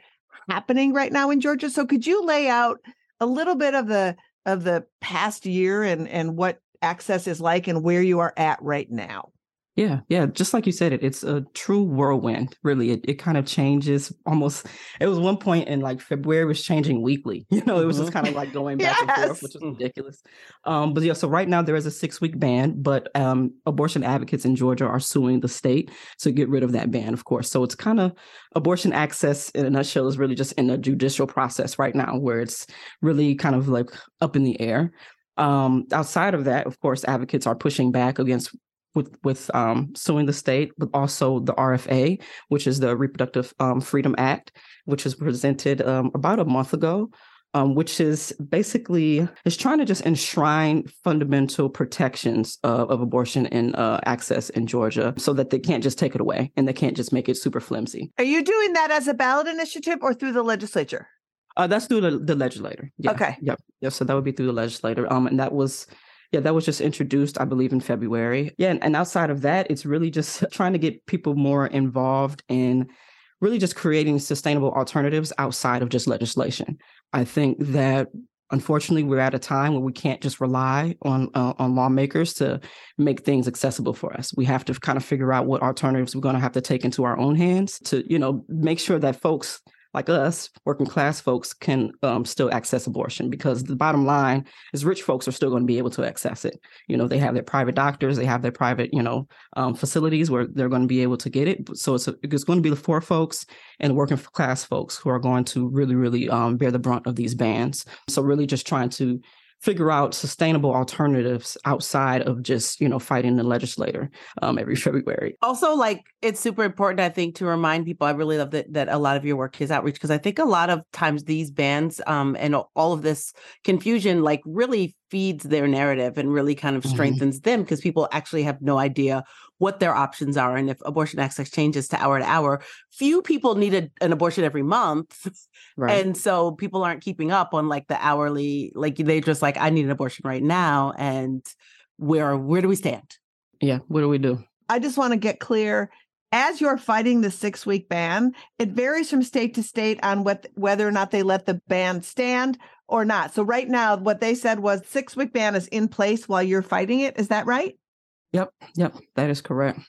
S2: happening right now in Georgia. So could you lay out a little bit of the of the past year and and what access is like and where you are at right now?
S5: Yeah, yeah. Just like you said, it it's a true whirlwind. Really, it, it kind of changes almost. It was one point in like February was changing weekly. You know, it was just mm-hmm. kind of like going back yes. and forth, which is ridiculous. Um, but yeah, so right now there is a six week ban, but um, abortion advocates in Georgia are suing the state to get rid of that ban, of course. So it's kind of abortion access in a nutshell is really just in a judicial process right now, where it's really kind of like up in the air. Um, outside of that, of course, advocates are pushing back against with with um, suing the state, but also the RFA, which is the Reproductive um, Freedom Act, which was presented um, about a month ago. Um, which is basically is trying to just enshrine fundamental protections of, of abortion and uh, access in Georgia, so that they can't just take it away and they can't just make it super flimsy.
S2: Are you doing that as a ballot initiative or through the legislature?
S5: Uh, that's through the, the legislator. Yeah.
S2: Okay.
S5: Yep. Yep. So that would be through the legislator. Um, and that was yeah, that was just introduced, I believe, in February. Yeah, and, and outside of that, it's really just trying to get people more involved in really just creating sustainable alternatives outside of just legislation. I think that unfortunately we're at a time where we can't just rely on uh, on lawmakers to make things accessible for us we have to kind of figure out what alternatives we're going to have to take into our own hands to you know make sure that folks like us, working class folks, can um, still access abortion because the bottom line is rich folks are still going to be able to access it. You know, they have their private doctors, they have their private, you know, um, facilities where they're going to be able to get it. So it's, a, it's going to be the poor folks and working class folks who are going to really, really um, bear the brunt of these bans. So really just trying to figure out sustainable alternatives outside of just you know fighting the legislator um, every February.
S3: Also, like it's super important, I think, to remind people. I really love that that a lot of your work is outreach because I think a lot of times these bans um, and all of this confusion like really feeds their narrative and really kind of mm-hmm. strengthens mm-hmm. them because people actually have no idea what their options are and if abortion access changes to hour to hour few people need a, an abortion every month right. and so people aren't keeping up on like the hourly like they just like i need an abortion right now and where where do we stand
S5: yeah what do we do
S2: i just want to get clear as you're fighting the six week ban, it varies from state to state on what whether or not they let the ban stand or not. So right now, what they said was six week ban is in place while you're fighting it. Is that right?
S5: Yep, yep, that is correct.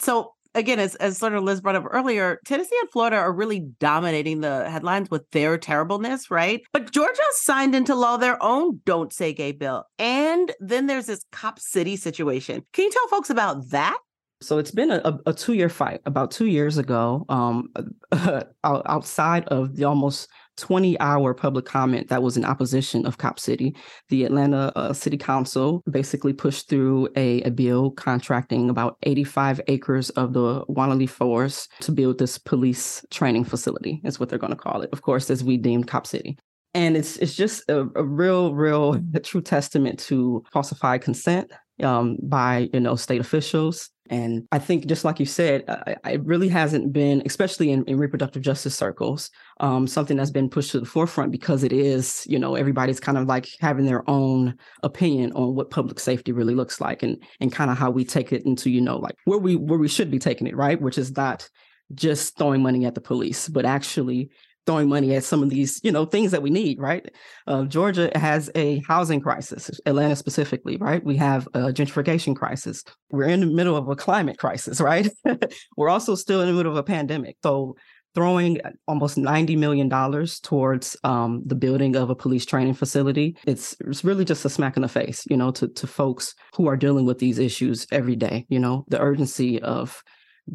S3: So again, as, as sort of Liz brought up earlier, Tennessee and Florida are really dominating the headlines with their terribleness, right? But Georgia signed into law their own Don't Say Gay bill. And then there's this Cop City situation. Can you tell folks about that?
S5: So it's been a, a two year fight. About two years ago, um, outside of the almost 20 hour public comment that was in opposition of Cop City. The Atlanta uh, City Council basically pushed through a, a, bill contracting about 85 acres of the Weelaunee Forest to build this police training facility, is what they're going to call it. Of course, as we deemed Cop City. And it's it's just a, a real, real a true testament to falsified consent um, by you know state officials and I think, just like you said, uh, it really hasn't been, especially in, in reproductive justice circles, um, something that's been pushed to the forefront because it is, you know, everybody's kind of like having their own opinion on what public safety really looks like, and and kind of how we take it into, you know, like where we where we should be taking it, right? Which is not just throwing money at the police, but actually throwing money at some of these, you know, things that we need, right? Uh, Georgia has a housing crisis, Atlanta specifically, right? We have a gentrification crisis. We're in the middle of a climate crisis, right? We're also still in the middle of a pandemic. So throwing almost $90 million towards um, the building of a police training facility, it's, it's really just a smack in the face, you know, to, to folks who are dealing with these issues every day, you know, the urgency of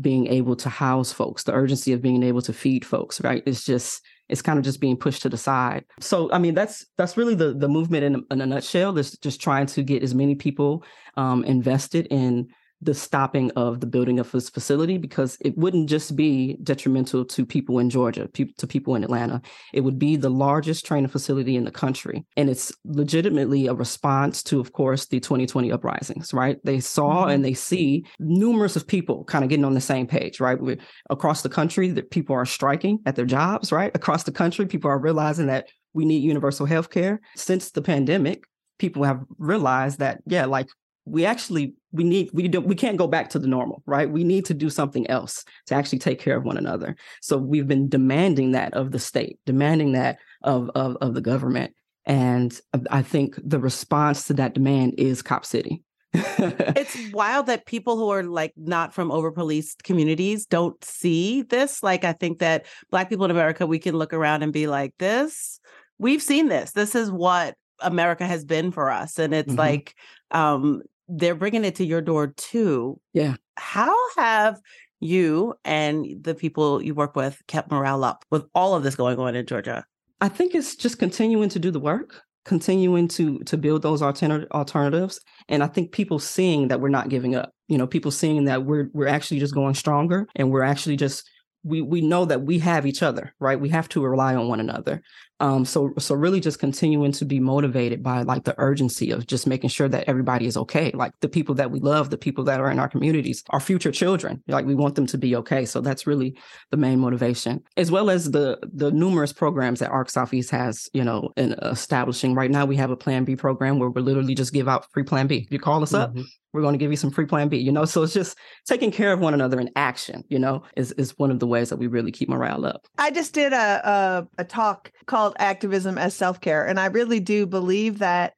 S5: being able to house folks, the urgency of being able to feed folks, right? It's just it's kind of just being pushed to the side. So I mean that's that's really the the movement in, in a nutshell. Is just trying to get as many people um, invested in the stopping of the building of this facility because it wouldn't just be detrimental to people in Georgia, pe- to people in Atlanta. It would be the largest training facility in the country. And it's legitimately a response to, of course, the 2020 uprisings, right? They saw mm-hmm. and they see numerous of people kind of getting on the same page, right? We're, across the country, that people are striking at their jobs, right? Across the country, people are realizing that we need universal health care. Since the pandemic, people have realized that, yeah, like we actually we need we don't we can't go back to the normal right? We need to do something else to actually take care of one another. So we've been demanding that of the state demanding that of of, of the government. And i think the response to that demand is cop city.
S3: It's wild that people who are like not from over policed communities don't see this. Like i think that black people in america we can look around and be like this we've seen this. This is what America has been for us. And it's mm-hmm. like um they're bringing it to your door too.
S5: Yeah.
S3: How have you and the people you work with kept morale up with all of this going on in Georgia?
S5: I think it's just continuing to do the work, continuing to to build those alternative alternatives, and I think people seeing that we're not giving up. You know, people seeing that we're we're actually just going stronger, and we're actually just we we know that we have each other, right? We have to rely on one another. Um, so so really just continuing to be motivated by like the urgency of just making sure that everybody is okay. Like the people that we love, the people that are in our communities, our future children. Like we want them to be okay. So that's really the main motivation, as well as the the numerous programs that ARC Southeast has, you know, in establishing. Right now we have a Plan B program where we literally just give out free Plan B. If you call us mm-hmm. up, we're going to give you some free plan B, you know? So it's just taking care of one another in action, you know, is, is one of the ways that we really keep morale up.
S2: I just did a, a, a talk called Activism as Self Care. And I really do believe that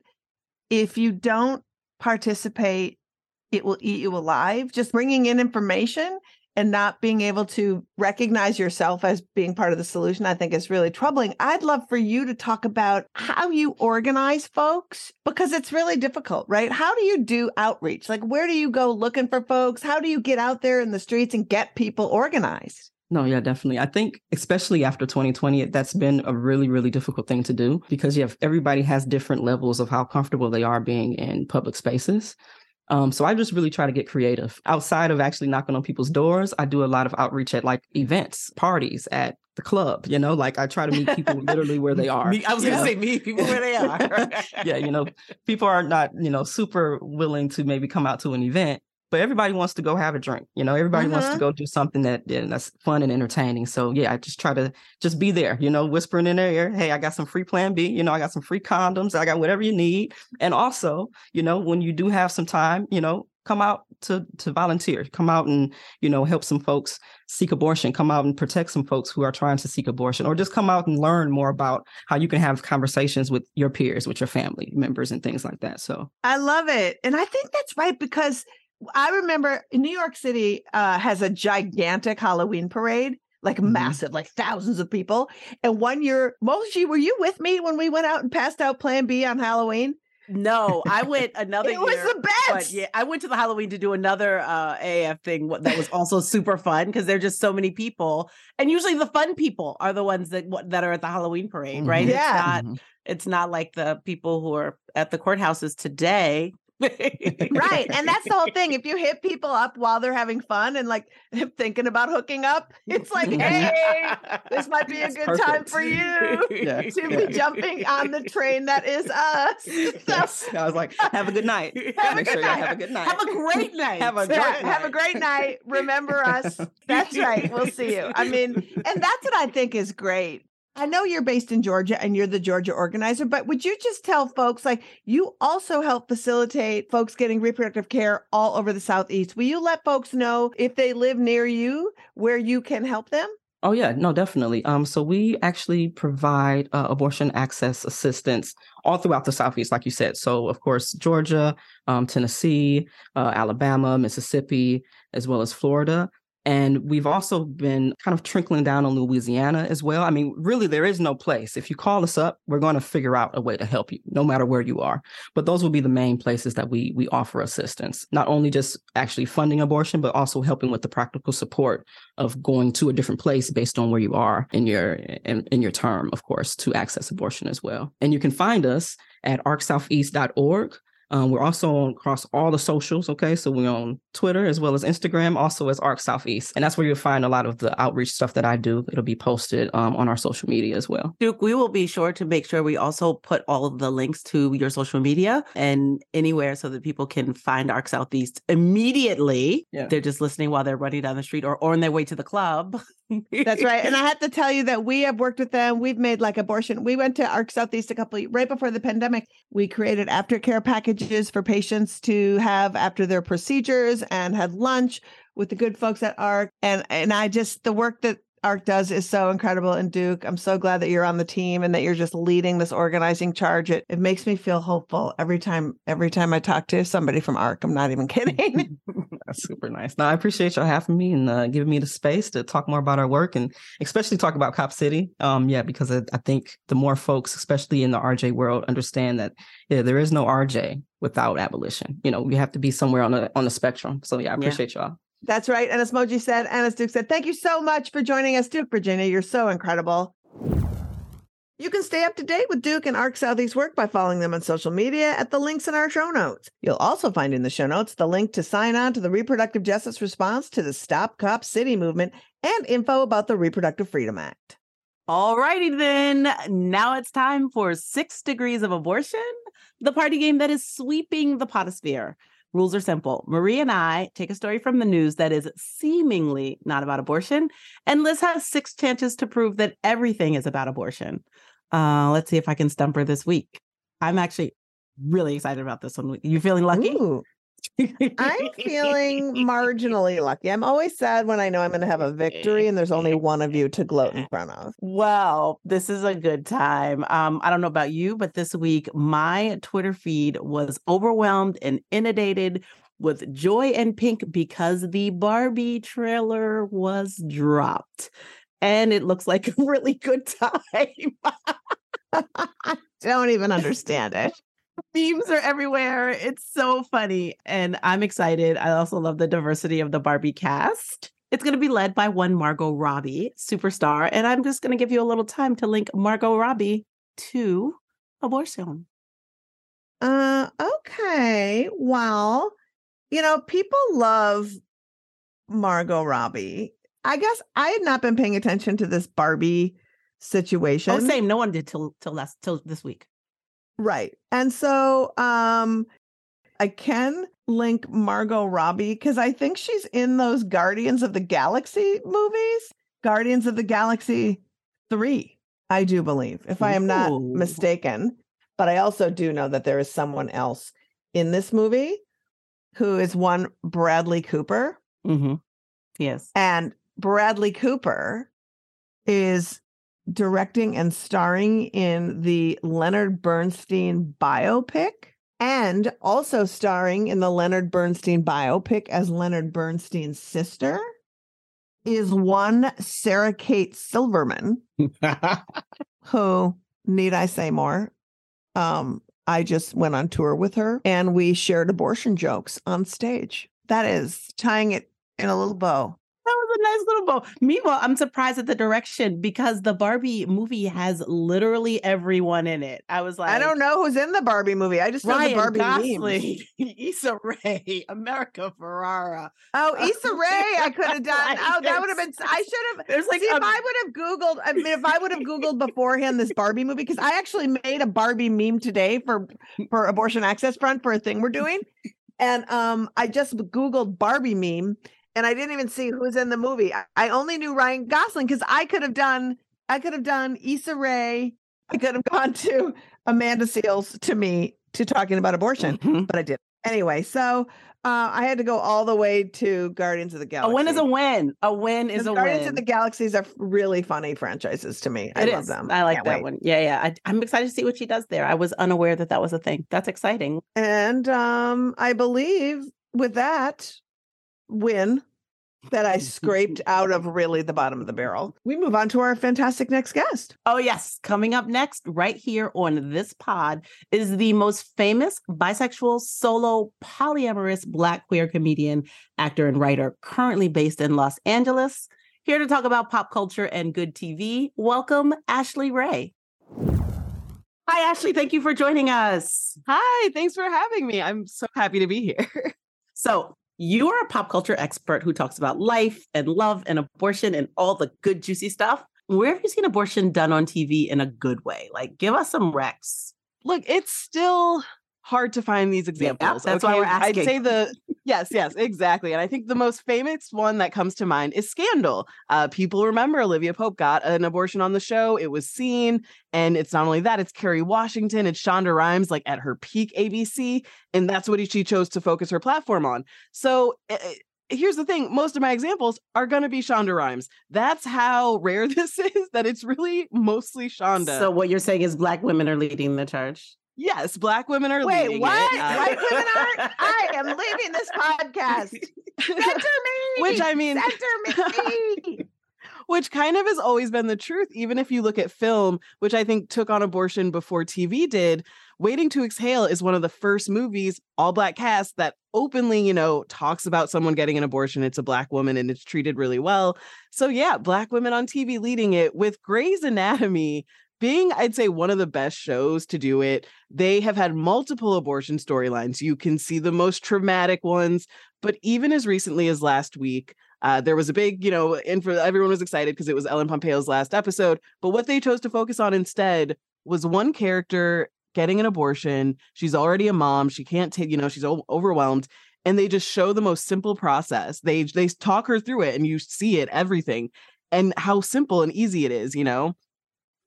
S2: if you don't participate, it will eat you alive. Just bringing in information and not being able to recognize yourself as being part of the solution, I think is really troubling. I'd love for you to talk about how you organize folks because it's really difficult, right? How do you do outreach? Like, where do you go looking for folks? How do you get out there in the streets and get people organized?
S5: No, yeah, definitely. I think especially after 2020, that's been a really, really difficult thing to do because you have everybody has different levels of how comfortable they are being in public spaces. Um, so I just really try to get creative. Outside of actually knocking on people's doors, I do a lot of outreach at like events, parties, at the club. You know, like I try to meet people literally where they are.
S3: I was going to say meet people where they are.
S5: yeah, you know, people are not you know super willing to maybe come out to an event, but everybody wants to go have a drink. You know, everybody wants to mm-hmm. go do something that yeah, that's fun and entertaining. So yeah, I just try to just be there, you know, whispering in their ear, hey, I got some free plan B, you know, I got some free condoms, I got whatever you need. And also, you know, when you do have some time, you know, come out to to volunteer, come out and, you know, help some folks seek abortion, come out and protect some folks who are trying to seek abortion, or just come out and learn more about how you can have conversations with your peers, with your family members and things like that. So
S2: I love it. And I think that's right because I remember New York City uh, has a gigantic Halloween parade, like
S3: Mhm.
S2: massive, like thousands of people. And one year, Moji, were you with me when we went out and passed out Plan B on Halloween?
S3: No, I went another
S2: it was
S3: year.
S2: the
S3: But
S2: best.
S3: yeah, I went to the Halloween to do another uh AF thing that was also super fun because there're just so many people, and usually the fun people are the ones that that are at the Halloween parade, right?
S2: Mhm.
S3: It's
S2: Yeah.
S3: not
S5: Mhm.
S3: it's not like the people who are at the courthouses today.
S2: Right. And that's the whole thing. If you hit people up while they're having fun and like thinking about hooking up, it's like, hey, this might be a
S5: That's
S2: good time for you
S5: Yeah.
S2: to be jumping on the train that is us. So,
S5: Yes. I was like, have a good night.
S2: Have a
S5: Make
S2: good
S5: sure
S2: night.
S5: have a good night.
S3: Have a great night.
S5: Have a
S2: yeah,
S5: great
S2: have a great night. Remember us. That's right. We'll see you. I mean, and that's what I think is great. I know you're based in Georgia and you're the Georgia organizer, but would you just tell folks like you also help facilitate folks getting reproductive care all over the Southeast? Will you let folks know if they live near you where you can help them?
S5: Oh yeah, no, definitely. Um, so we actually provide uh, abortion access assistance all throughout the southeast, like you said. So of course, Georgia, um, Tennessee, uh, Alabama, Mississippi, as well as Florida. And we've also been kind of trickling down on Louisiana as well. I mean, really, there is no place. If you call us up, we're going to figure out a way to help you, no matter where you are. But those will be the main places that we we offer assistance. Not only just actually funding abortion, but also helping with the practical support of going to a different place based on where you are in your in, in your term, of course, to access abortion as well. And you can find us at arcsoutheast.org. Um, we're also on across all the socials. Okay, so we're on Twitter as well as Instagram, also as Arc Southeast, and that's where you'll find a lot of the outreach stuff that I do. It'll be posted um, on our social media as well.
S3: Duke, we will be sure to make sure we also put all of the links to your social media and anywhere so that people can find Arc Southeast immediately.
S5: Yeah.
S3: They're just listening while they're running down the street or, or on their way to the club.
S2: That's right. And I have to tell you that we have worked with them. We've made like abortion. We went to ARC Southeast a couple right before the pandemic. We created aftercare packages for patients to have after their procedures and had lunch with the good folks at ARC. And and I just the work that ARC does is so incredible. And Duke, I'm so glad that you're on the team and that you're just leading this organizing charge. It it makes me feel hopeful every time every time I talk to somebody from ARC. I'm not even kidding.
S5: That's super nice. Now I appreciate y'all having me and uh, giving me the space to talk more about our work and especially talk about Cop City. Um, yeah, because I, I think the more folks, especially in the RJ world, understand that yeah, there is no RJ without abolition. You know, we have to be somewhere on the on the spectrum. So yeah, I
S3: Yeah.
S5: appreciate y'all.
S2: That's right. And as Moji said, and as Duke said, thank you so much for joining us, Duke, Virginia. You're so incredible. You can stay up to date with Duke and ARC Southeast work by following them on social media at the links in our show notes. You'll also find in the show notes the link to sign on to the reproductive justice response to the Stop Cop City movement and info about the Reproductive Freedom Act.
S3: All righty then. Now it's time for Six Degrees of Abortion, the party game that is sweeping the potosphere. Rules are simple. Marie and I take a story from the news that is seemingly not about abortion, and Liz has six chances to prove that everything is about abortion. Uh, let's see if I can stump her this week. I'm actually really excited about this one. You feeling lucky?
S2: Ooh, I'm feeling marginally lucky. I'm always sad when I know I'm going to have a victory and there's only one of you to gloat in front of.
S3: Well, this is a good time. Um, I don't know about you, but this week my Twitter feed was overwhelmed and inundated with joy and pink because the Barbie trailer was dropped. And it looks like a really good time.
S2: I don't even understand it.
S3: Memes are everywhere. It's so funny. And I'm excited. I also love the diversity of the Barbie cast. It's going to be led by one Margot Robbie, superstar. And I'm just going to give you a little time to link Margot Robbie to abortion.
S2: Uh, okay. Well, you know, people love Margot Robbie. I guess I had not been paying attention to this Barbie situation.
S3: Oh, same. No one did till till last till this week.
S2: Right. And so um I can link Margot Robbie because I think she's in those Guardians of the Galaxy movies. Guardians of the Galaxy 3, I do believe, if I am not
S3: Ooh.
S2: mistaken. But I also do know that there is someone else in this movie who is one Bradley Cooper.
S3: Mm-hmm. Yes.
S2: And Bradley Cooper is directing and starring in the Leonard Bernstein biopic And also starring in the Leonard Bernstein biopic as Leonard Bernstein's sister is one Sarah Kate Silverman, who need I say more? Um, I just went on tour with her and we shared abortion jokes on stage. That is tying it in a little bow.
S3: A nice little bow. Meanwhile, I'm surprised at the direction because the Barbie movie has literally everyone in it. I was like,
S2: I don't know who's in the Barbie movie. I just know the Barbie
S3: Gosling. Issa Rae, America Ferrera.
S2: Oh, Issa Rae, I could have done. Oh, that would have been. I should have.
S3: There's like
S2: See,
S3: a-
S2: if I would have Googled, I mean, if I would have Googled beforehand this Barbie movie, because I actually made a Barbie meme today for for Abortion Access Front for a thing we're doing, and um, I just Googled Barbie meme, and I didn't even see who's in the movie. I, I only knew Ryan Gosling because I could have done, I could have done Issa Rae. I could have gone to Amanda Seales to me to talking about abortion,
S3: Mhm.
S2: but I didn't. Anyway, so uh, I had to go all the way to Guardians of the Galaxy.
S3: A win is a win. A win is a
S2: Guardians
S3: win.
S2: of the Galaxies are really funny franchises to me. I
S3: It
S2: love them.
S3: I like
S2: Can't
S3: that
S2: wait.
S3: one. Yeah, yeah. I, I'm excited to see what she does there. I was unaware that that was a thing. That's exciting.
S2: And um, I believe with that win that I scraped out of really the bottom of the barrel, we move on to our fantastic next guest.
S3: Oh, yes. Coming up next, right here on this pod, is the most famous bisexual, solo, polyamorous Black queer comedian, actor, and writer currently based in Los Angeles. Here to talk about pop culture and good TV, welcome Ashley Ray. Hi, Ashley. Thank you for joining us.
S6: Hi, thanks for having me. I'm so happy to be here.
S3: So, you are a pop culture expert who talks about life and love and abortion and all the good, juicy stuff. Where have you seen abortion done on TV in a good way? Like, give us some recs.
S6: Look, it's still hard to find these examples.
S3: that's why we're asking.
S6: I'd say the yes, yes, exactly. And I think the most famous one that comes to mind is Scandal. Uh, people remember Olivia Pope got an abortion on the show. It was seen, and it's not only that; it's Kerry Washington, it's Shonda Rhimes, like at her peak ABC, and that's what she chose to focus her platform on. So. eh, eh, Here's the thing most of my examples are going to be Shonda Rhimes. That's how rare this is, that it's really mostly Shonda.
S3: So, what you're saying is Black women are leading the charge.
S6: Yes, black women are
S2: Wait,
S6: leading
S2: what?
S6: it.
S2: White women aren't? I am leaving this podcast. Center me.
S6: Which I mean-
S2: center me.
S6: which kind of has always been the truth, even if you look at film, which I think took on abortion before TV did. Waiting to Exhale is one of the first movies, all black cast, that openly, you know, talks about someone getting an abortion. It's a black woman and it's treated really well. So, yeah, black women on TV leading it with Grey's Anatomy being, I'd say, one of the best shows to do it. They have had multiple abortion storylines. You can see the most traumatic ones, but even as recently as last week, uh, there was a big, you know, and for everyone was excited because it was Ellen Pompeo's last episode. But what they chose to focus on instead was one character getting an abortion. She's already a mom. She can't take, you know, she's o- overwhelmed. And they just show the most simple process. They they talk her through it, and you see it, everything, and how simple and easy it is. You know,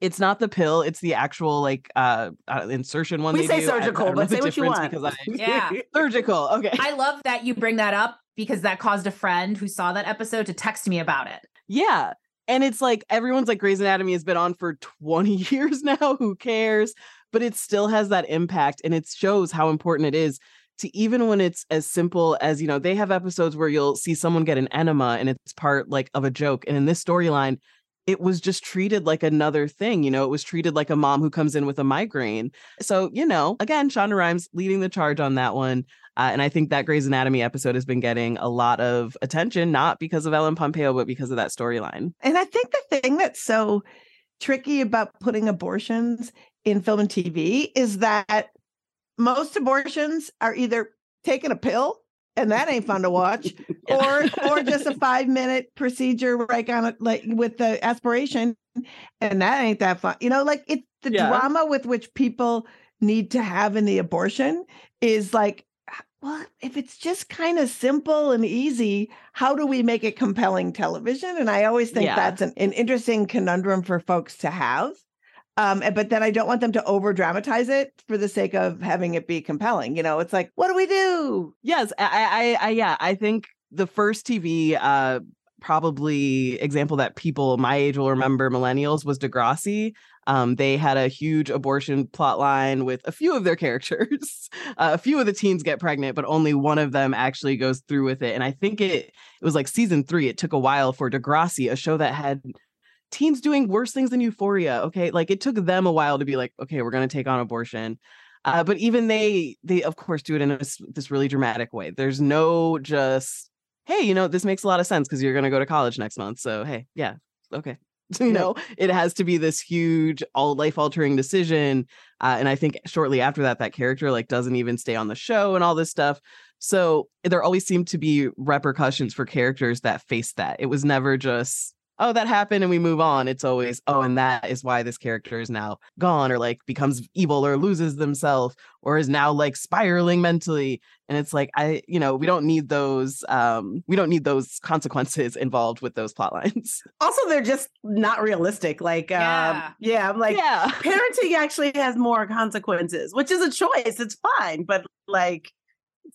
S6: it's not the pill; it's the actual like uh, uh insertion one.
S3: We
S6: they
S3: say
S6: do. I- I
S3: surgical, but say what you want.
S6: Because I
S7: Yeah.
S6: surgical. Okay.
S7: I love that you bring that up because that caused a friend who saw that episode to text me about it.
S6: Yeah. And it's like everyone's like Grey's Anatomy has been on for 20 years now. Who cares? But it still has that impact and it shows how important it is to even when it's as simple as, you know, they have episodes where you'll see someone get an enema and it's part like of a joke. And in this storyline, it was just treated like another thing. You know, it was treated like a mom who comes in with a migraine. So, you know, again, Shonda Rhimes leading the charge on that one. Uh, and I think that Grey's Anatomy episode has been getting a lot of attention, not because of Ellen Pompeo, but because of that storyline.
S2: And I think the thing that's so tricky about putting abortions in film and TV is that most abortions are either taking a pill and that ain't fun to watch or or just a 5 minute procedure right on it like with the aspiration and that ain't that fun. You know like it the
S6: Yeah.
S2: drama with which people need to have in the abortion is like well, if it's just kind of simple and easy, how do we make it compelling television? And I always think
S6: Yeah.
S2: that's an, an interesting conundrum for folks to have. Um, but then I don't want them to over dramatize it for the sake of having it be compelling. You know, it's like, what do we do?
S6: Yes, I, I, I, yeah, I think the first TV uh, probably example that people my age will remember millennials was Degrassi. Um, they had a huge abortion plot line with a few of their characters. uh, a few of the teens get pregnant, but only one of them actually goes through with it. And I think it it was like season three. It took a while for Degrassi, a show that had teens doing worse things than Euphoria. Okay, like it took them a while to be like, okay, we're gonna take on abortion. Uh, but even they, they of course do it in a, this really dramatic way. There's no just, hey, you know, this makes a lot of sense because you're gonna go to college next month. So hey, yeah, okay, you know it has to be this huge all life altering decision uh, and i think shortly after that that character like doesn't even stay on the show and all this stuff so there always seemed to be repercussions for characters that faced that it was never just oh that happened and we move on. It's always oh and that is why this character is now gone or like becomes evil or loses themselves or is now like spiraling mentally and it's like i you know we don't need those um we don't need those consequences involved with those plot lines.
S3: Also they're just not realistic like yeah. um yeah. i'm like
S6: yeah.
S3: parenting actually has more consequences which is a choice it's fine but like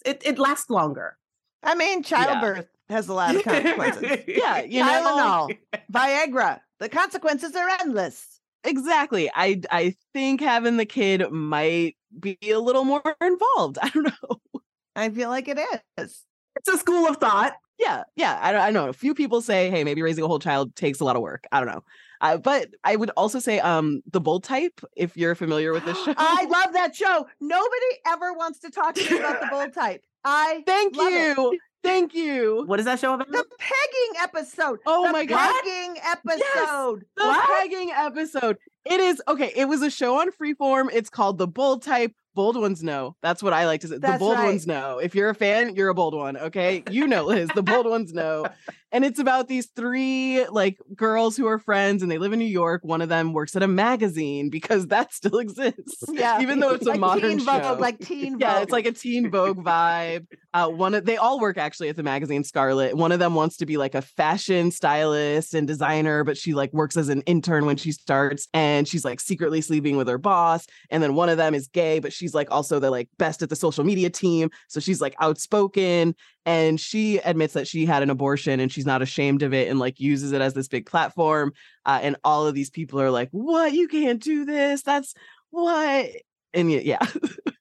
S3: it, it lasts longer.
S2: I mean childbirth has a lot of consequences.
S6: yeah, you
S2: know, Tylenol, Viagra. The consequences are endless.
S6: Exactly. I I think having the kid might be a little more involved. I don't know.
S2: I feel like it is.
S3: It's a school of thought.
S6: Yeah, yeah. I, don't. I know. A few people say, "Hey, maybe raising a whole child takes a lot of work." I don't know. Uh, but I would also say, um, the Bold Type. If you're familiar with this show,
S2: I love that show. Nobody ever wants to talk to me about the Bold Type. I
S6: thank you.
S2: It.
S6: Thank you.
S3: What is that show about?
S2: The pegging episode.
S6: Oh
S2: the
S6: my god.
S2: The pegging episode.
S6: Yes, the what? pegging episode. It is okay. It was a show on Freeform. It's called The Bold Type bold ones know. That's what I like to say. That's the bold right. ones know. If you're a fan, you're a bold one. Okay. You know, Liz, the bold ones know. And it's about these three like girls who are friends and they live in New York. One of them works at a magazine because that still exists.
S2: Yeah.
S6: Even though it's
S2: like
S6: a modern
S2: teen
S6: show.
S2: Like teen Vogue.
S6: Yeah, it's like a teen Vogue vibe. Uh, one of they all work actually at the magazine Scarlet. One of them wants to be like a fashion stylist and designer, but she like works as an intern when she starts and she's like secretly sleeping with her boss. And then one of them is gay, but she's like also the like best at the social media team. So she's like outspoken and she admits that she had an abortion and she's not ashamed of it and like uses it as this big platform uh, and all of these people are like what you can't do this that's what and yeah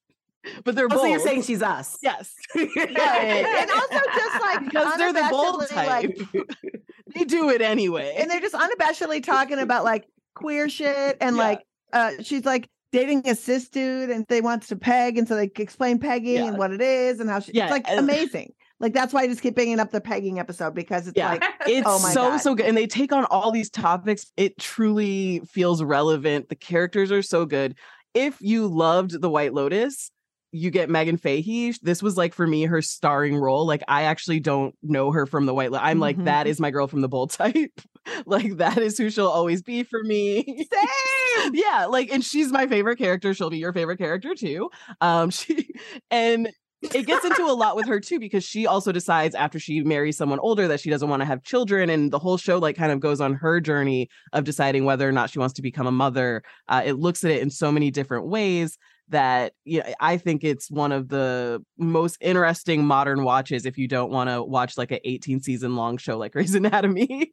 S6: but they're
S3: oh,
S6: bold.
S3: so you're saying she's us
S6: yes
S2: yeah. and also just like
S6: because they're the bold type like, they do it anyway
S2: and they're just unabashedly talking about like queer shit and yeah. like uh she's like dating a cis dude and they wants to peg and so they explain pegging yeah. and what it is and how she, yeah. it's like amazing like that's why I just keep bringing up the pegging episode because it's
S6: yeah.
S2: like
S6: it's
S2: oh my
S6: so
S2: God.
S6: so good, and they take on all these topics. It truly feels relevant. The characters are so good. If you loved The White Lotus, you get Meghann Fahy. This was like for me her starring role. Like I actually don't know her from The White Lotus. I'm mm-hmm. like that is my girl from the Bold Type. like that is who she'll always be for me.
S2: Same.
S6: yeah, like and she's my favorite character. She'll be your favorite character too. Um she and it gets into a lot with her too because she also decides after she marries someone older that she doesn't want to have children and the whole show like kind of goes on her journey of deciding whether or not she wants to become a mother. Uh, it looks at it in so many different ways that you know, i think it's one of the most interesting modern watches if you don't want to watch like an 18 season long show like Grey's Anatomy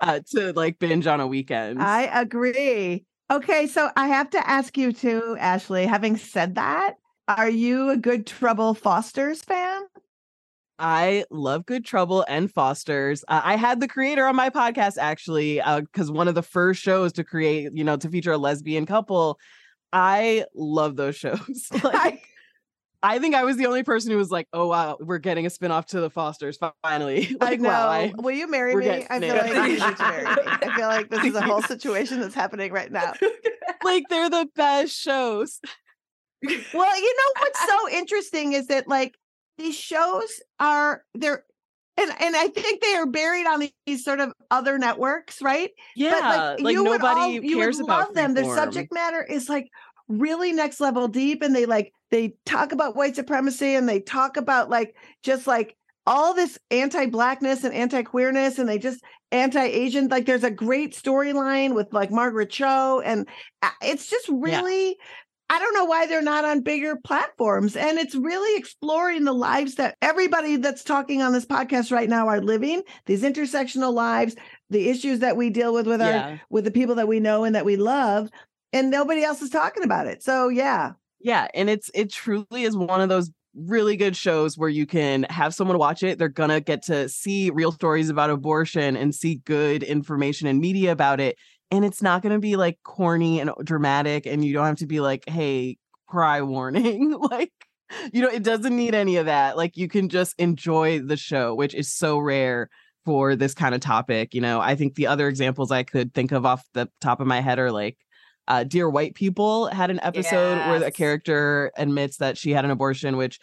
S6: uh, to like binge on a weekend.
S2: I agree. Okay so i have to ask you too ashley having said that are you a Good Trouble Fosters fan?
S6: I love Good Trouble and Fosters. Uh, I had the creator on my podcast actually, because uh, one of the first shows to create, you know, to feature a lesbian couple. I love those shows. like, I think I was the only person who was like, "Oh wow, we're getting a spinoff to the Fosters finally." like,
S2: I know.
S6: Wow, I,
S2: Will you marry me? I feel like you marry me. I feel like this is a whole situation that's happening right now.
S6: like they're the best shows
S2: well, you know what's so interesting is that like these shows are they're and and I think they are buried on these sort of other networks, right?
S6: Yeah, but like, like you nobody all, you cares
S2: would
S6: about
S2: love them. Their subject matter is like really next level deep, and they like they talk about white supremacy and they talk about like just like all this anti-blackness and anti-queerness and they just anti-asian like there's a great storyline with like margaret cho and uh, it's just really I don't know why they're not on bigger platforms. And it's really exploring the lives that everybody that's talking on this podcast right now are living, these intersectional lives, the issues that we deal with with
S3: Yeah.
S2: our with the people that we know and that we love, and nobody else is talking about it. So yeah.
S6: Yeah, and it's it truly is one of those really good shows where you can have someone watch it. They're gonna get to see real stories about abortion and see good information and media about it. And it's not gonna be like corny and dramatic, and you don't have to be like, hey, cry warning. like, you know, it doesn't need any of that. Like you can just enjoy the show, which is so rare for this kind of topic. You know, I think the other examples I could think of off the top of my head are like uh, Dear White People had an episode where a character admits that she had an abortion, which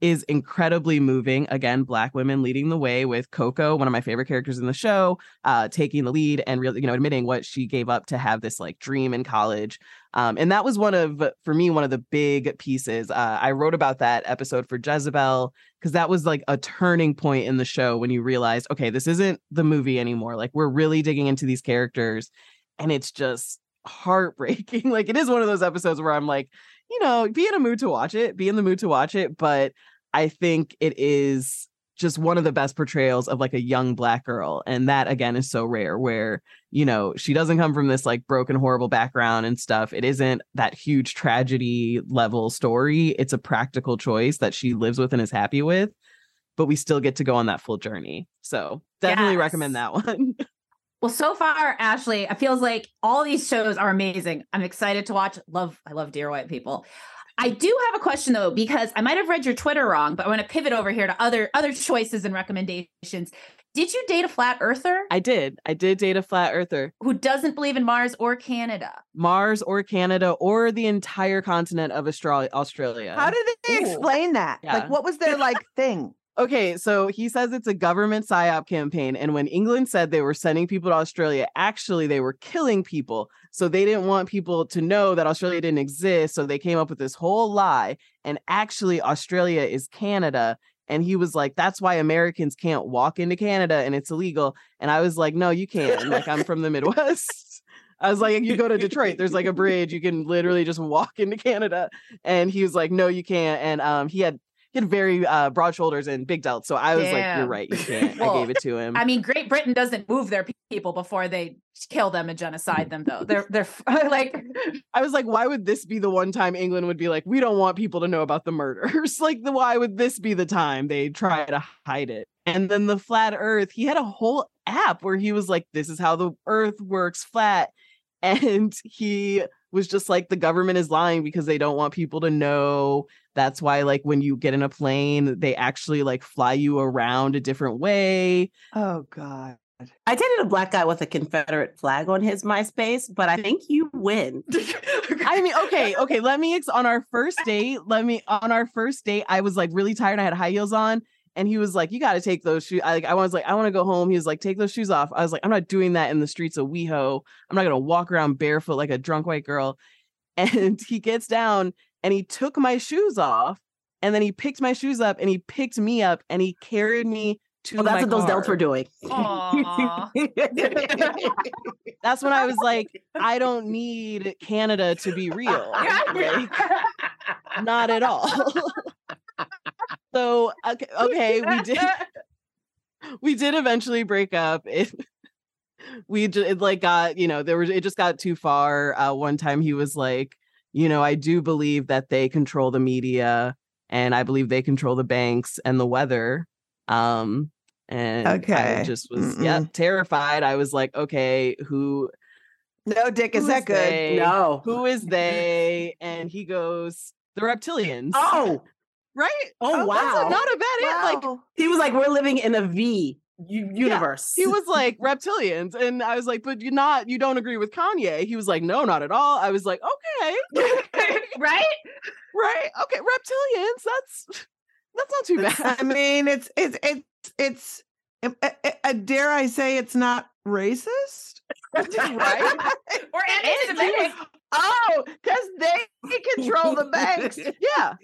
S6: is incredibly moving. Again, black women leading the way with Coco, one of my favorite characters in the show, uh, taking the lead and really, you know, admitting what she gave up to have this like dream in college. Um, and that was one of, for me, one of the big pieces. Uh, I wrote about that episode for Jezebel because that was like a turning point in the show when you realized, okay, this isn't the movie anymore. Like we're really digging into these characters, and it's just heartbreaking. like it is one of those episodes where I'm like, you know, be in a mood to watch it, be in the mood to watch it. But I think it is just one of the best portrayals of like a young black girl. And that again is so rare where, you know, she doesn't come from this like broken, horrible background and stuff. It isn't that huge tragedy level story. It's a practical choice that she lives with and is happy with. But we still get to go on that full journey. So definitely recommend that one.
S7: Well, so far, Ashley, it feels like all these shows are amazing. I'm excited to watch. Love, I love Dear White People. I do have a question though, because I might have read your Twitter wrong, but I want to pivot over here to other other choices and recommendations. Did you date a flat earther
S6: I did. I did date a flat earther.
S7: who doesn't believe in Mars or Canada?
S6: Mars or Canada or the entire continent of Australia. Australia.
S2: How did they
S7: Ooh.
S2: explain that?
S6: Yeah.
S2: Like what was their like thing?
S6: Okay, so he says it's a government psyop campaign, and when England said they were sending people to Australia, actually they were killing people. So they didn't want people to know that Australia didn't exist. So they came up with this whole lie, and actually Australia is Canada. And he was like, "That's why Americans can't walk into Canada, and it's illegal." And I was like, "No, you can't. Like, I'm from the Midwest." I was like, you go to Detroit, there's like a bridge, you can literally just walk into Canada. And he was like, no, you can't. And um, he had he had very uh, broad shoulders and big delts. So I was like, you're right, you can't. I gave it to him.
S7: I mean, Great Britain doesn't move their people before they kill them and genocide them, though. They're they're like,
S6: I was like, why would this be the one time England would be like, we don't want people to know about the murders? like, the why would this be the time they try to hide it? And then the flat Earth, he had a whole app where he was like, this is how the Earth works flat, and he was just like, the government is lying because they don't want people to know. That's why, like, when you get in a plane, they actually like fly you around a different way.
S2: Oh God.
S3: I dated a black guy with a Confederate flag on his MySpace, but I think you win.
S6: I mean, okay, okay. Let me ex- on our first date. Let me on our first date. I was like really tired. I had high heels on, and he was like, "You got to take those shoes." I like, I was like, "I want to go home." He was like, "Take those shoes off." I was like, "I'm not doing that in the streets of WeHo. I'm not gonna walk around barefoot like a drunk white girl." And he gets down and he took my shoes off, and then he picked my shoes up and he picked me up and he carried me to.
S3: Well, that's
S6: my
S3: what those delts were doing.
S6: That's when I was like, I don't need Canada to be real. Like, not at all. So okay, okay, we did we did eventually break up. It we just it like got, you know, there was it just got too far. Uh one time he was like, you know, I do believe that they control the media and I believe they control the banks and the weather. Um and I
S2: Okay.
S6: just was yeah, terrified. I was like, okay, who
S2: No, Dick, is that
S6: is
S2: good?
S6: they?
S3: no.
S6: who is they? And he goes, the reptilians.
S3: Oh,
S6: right?
S3: oh,
S2: Oh,
S3: wow.
S6: That's not a bad it. Like
S3: he was like, we're living in a V universe.
S6: he was like reptilians, and I was like, but you're not. You don't agree with Kanye? He was like, no, not at all. I was like, okay,
S7: right?
S6: right, okay, reptilians. That's that's not too bad.
S2: I mean, it's it's it's it's. A, uh, uh, dare I say it's not racist?
S6: right?
S7: Or anti-Semitic.
S2: Oh, because they control the banks.
S6: Yeah.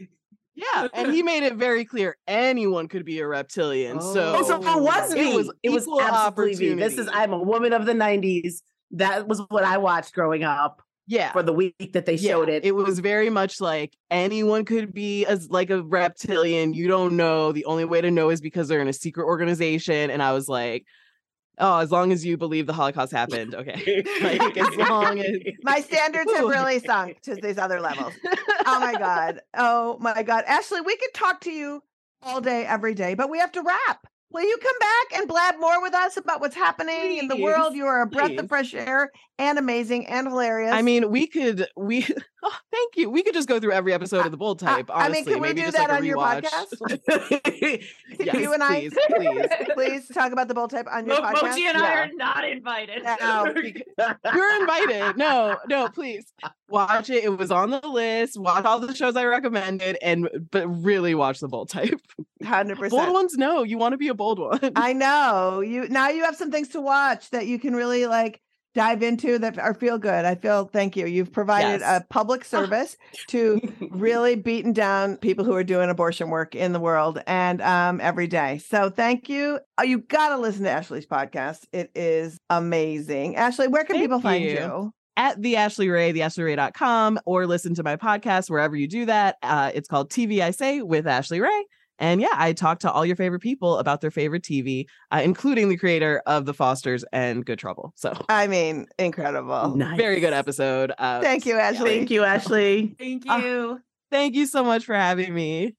S6: Yeah, and he made it very clear anyone could be a reptilian. So,
S3: Oh, so it was
S6: it was
S3: It was
S6: equal
S3: absolutely V. This is. I'm a woman of the '90s. That was what I watched growing up.
S6: Yeah.
S3: for the week that they
S6: Yeah,
S3: showed it.
S6: It was very much like anyone could be as like a reptilian. You don't know. The only way to know is because they're in a secret organization. And I was like, oh, as long as you believe the Holocaust happened, okay. like as long as
S2: My standards have really sunk to these other levels. Oh my God. Oh my God. Ashley, we could talk to you all day, every day, but we have to wrap. Will you come back and blab more with us about what's happening in the world? You are a breath
S6: please.
S2: of fresh air and amazing and hilarious.
S6: I mean, we could we oh, thank you. We could just go through every episode of the Bold
S2: I-
S6: Type.
S2: I mean,
S6: Honestly,
S2: can we
S6: maybe
S2: do
S6: just
S2: that
S6: like
S2: on your
S6: rewatch.
S2: podcast?
S6: yes,
S2: you and I-
S6: please, please.
S2: please talk about the bold type on your
S7: Mo-
S2: podcast.
S7: Moji and I are not invited.
S2: No.
S6: You're invited. No, no, please watch it. It was on the list. Watch all the shows I recommended, and but really watch the Bold Type.
S2: Hundred percent.
S6: Bold
S2: percent.
S6: ones, no. You want to be a bold one.
S2: I know you now. You have some things to watch that you can really like dive into that are feel good. I feel. Thank you. You've provided
S6: Yes.
S2: a public service to really beaten down people who are doing abortion work in the world and um, every day. So thank you. Uh, You got to listen to Ashley's podcast. It is amazing. Ashley, where can
S6: Thank
S2: people find
S6: you.
S2: you?
S6: At the Ashley Ray, theashleyray.com, or listen to my podcast wherever you do that. Uh, it's called TV I Say with Ashley Ray. And yeah, I talked to all your favorite people about their favorite TV, uh, including the creator of The Fosters and Good Trouble. So
S2: I mean, incredible.
S3: Nice.
S6: very good episode. Uh,
S2: Thank you, Ashley.
S3: Thank you, Ashley.
S7: Thank you.
S6: Thank you so much for having me.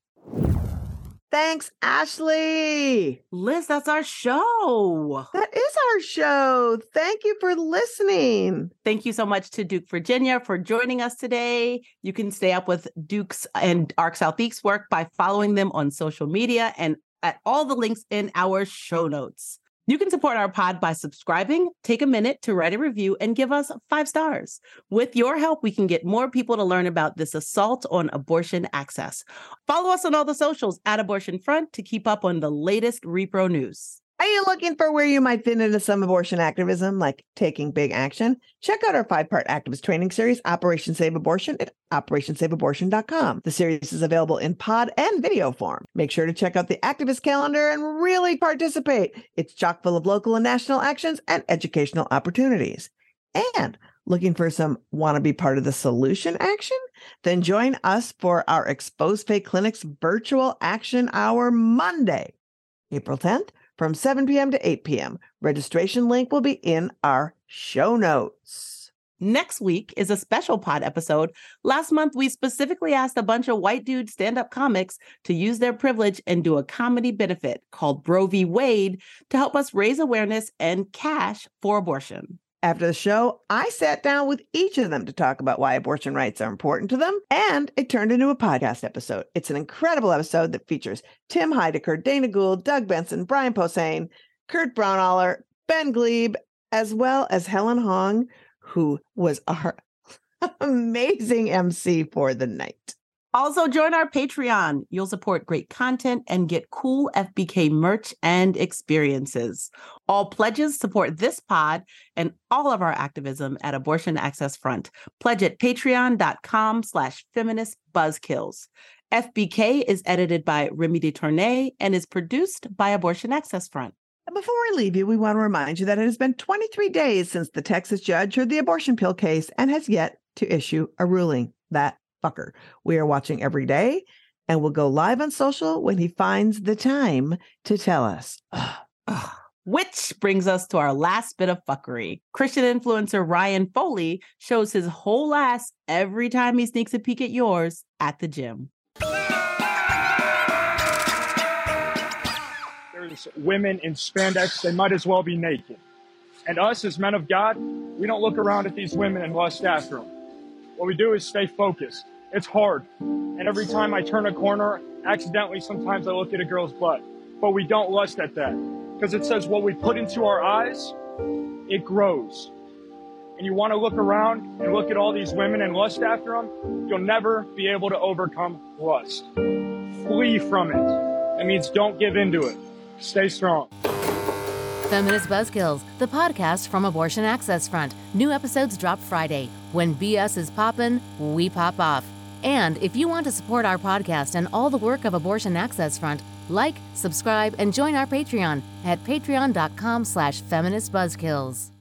S2: Thanks, Ashley.
S3: Liz, that's our show.
S2: That is our show. Thank you for listening.
S3: Thank you so much to Duke Virginia for joining us today. You can stay up with Duke's and Arc Southeast's work by following them on social media and at all the links in our show notes. You can support our pod by subscribing, take a minute to write a review, and give us five stars. With your help, we can get more people to learn about this assault on abortion access. Follow us on all the socials at Abortion Front to keep up on the latest repro news.
S2: Are you looking for where you might fit into some abortion activism, like taking big action? Check out our five part activist training series, Operation Save Abortion, at OperationSaveAbortion.com. The series is available in pod and video form. Make sure to check out the activist calendar and really participate. It's chock full of local and national actions and educational opportunities. And looking for some want to be part of the solution action? Then join us for our Expose Fake Clinics virtual action hour Monday, April 10th from 7 p.m. to 8 p.m. Registration link will be in our show notes.
S3: Next week is a special pod episode. Last month, we specifically asked a bunch of white dude stand up comics to use their privilege and do a comedy benefit called Bro v. Wade to help us raise awareness and cash for abortion.
S2: After the show, I sat down with each of them to talk about why abortion rights are important to them, and it turned into a podcast episode. It's an incredible episode that features Tim Heidecker, Dana Gould, Doug Benson, Brian Posehn, Kurt Braunohler, Ben Gleib, as well as Helen Hong, who was our amazing MC for the night.
S3: Also, join our Patreon. You'll support great content and get cool FBK merch and experiences. All pledges support this pod and all of our activism at Abortion Access Front. Pledge at patreon.com slash feminist buzzkills. FBK is edited by Remy de Tournay and is produced by Abortion Access Front.
S2: Before we leave you, we want to remind you that it has been 23 days since the Texas judge heard the abortion pill case and has yet to issue a ruling. That fucker. We are watching every day and will go live on social when he finds the time to tell us.
S3: Which brings us to our last bit of fuckery. Christian influencer Ryan Foley shows his whole ass every time he sneaks a peek at yours at the gym.
S8: There's women in spandex, they might as well be naked. And us as men of God, we don't look around at these women and lust after them. What we do is stay focused. It's hard. And every time I turn a corner, accidentally, sometimes I look at a girl's butt. But we don't lust at that. Because it says what we put into our eyes, it grows. And you want to look around and look at all these women and lust after them, you'll never be able to overcome lust. Flee from it. That means don't give into it. Stay strong.
S9: Feminist Buzzkills, the podcast from Abortion Access Front. New episodes drop Friday. When BS is poppin', we pop off. And if you want to support our podcast and all the work of Abortion Access Front, like, subscribe, and join our Patreon at patreon.com slash feministbuzzkills.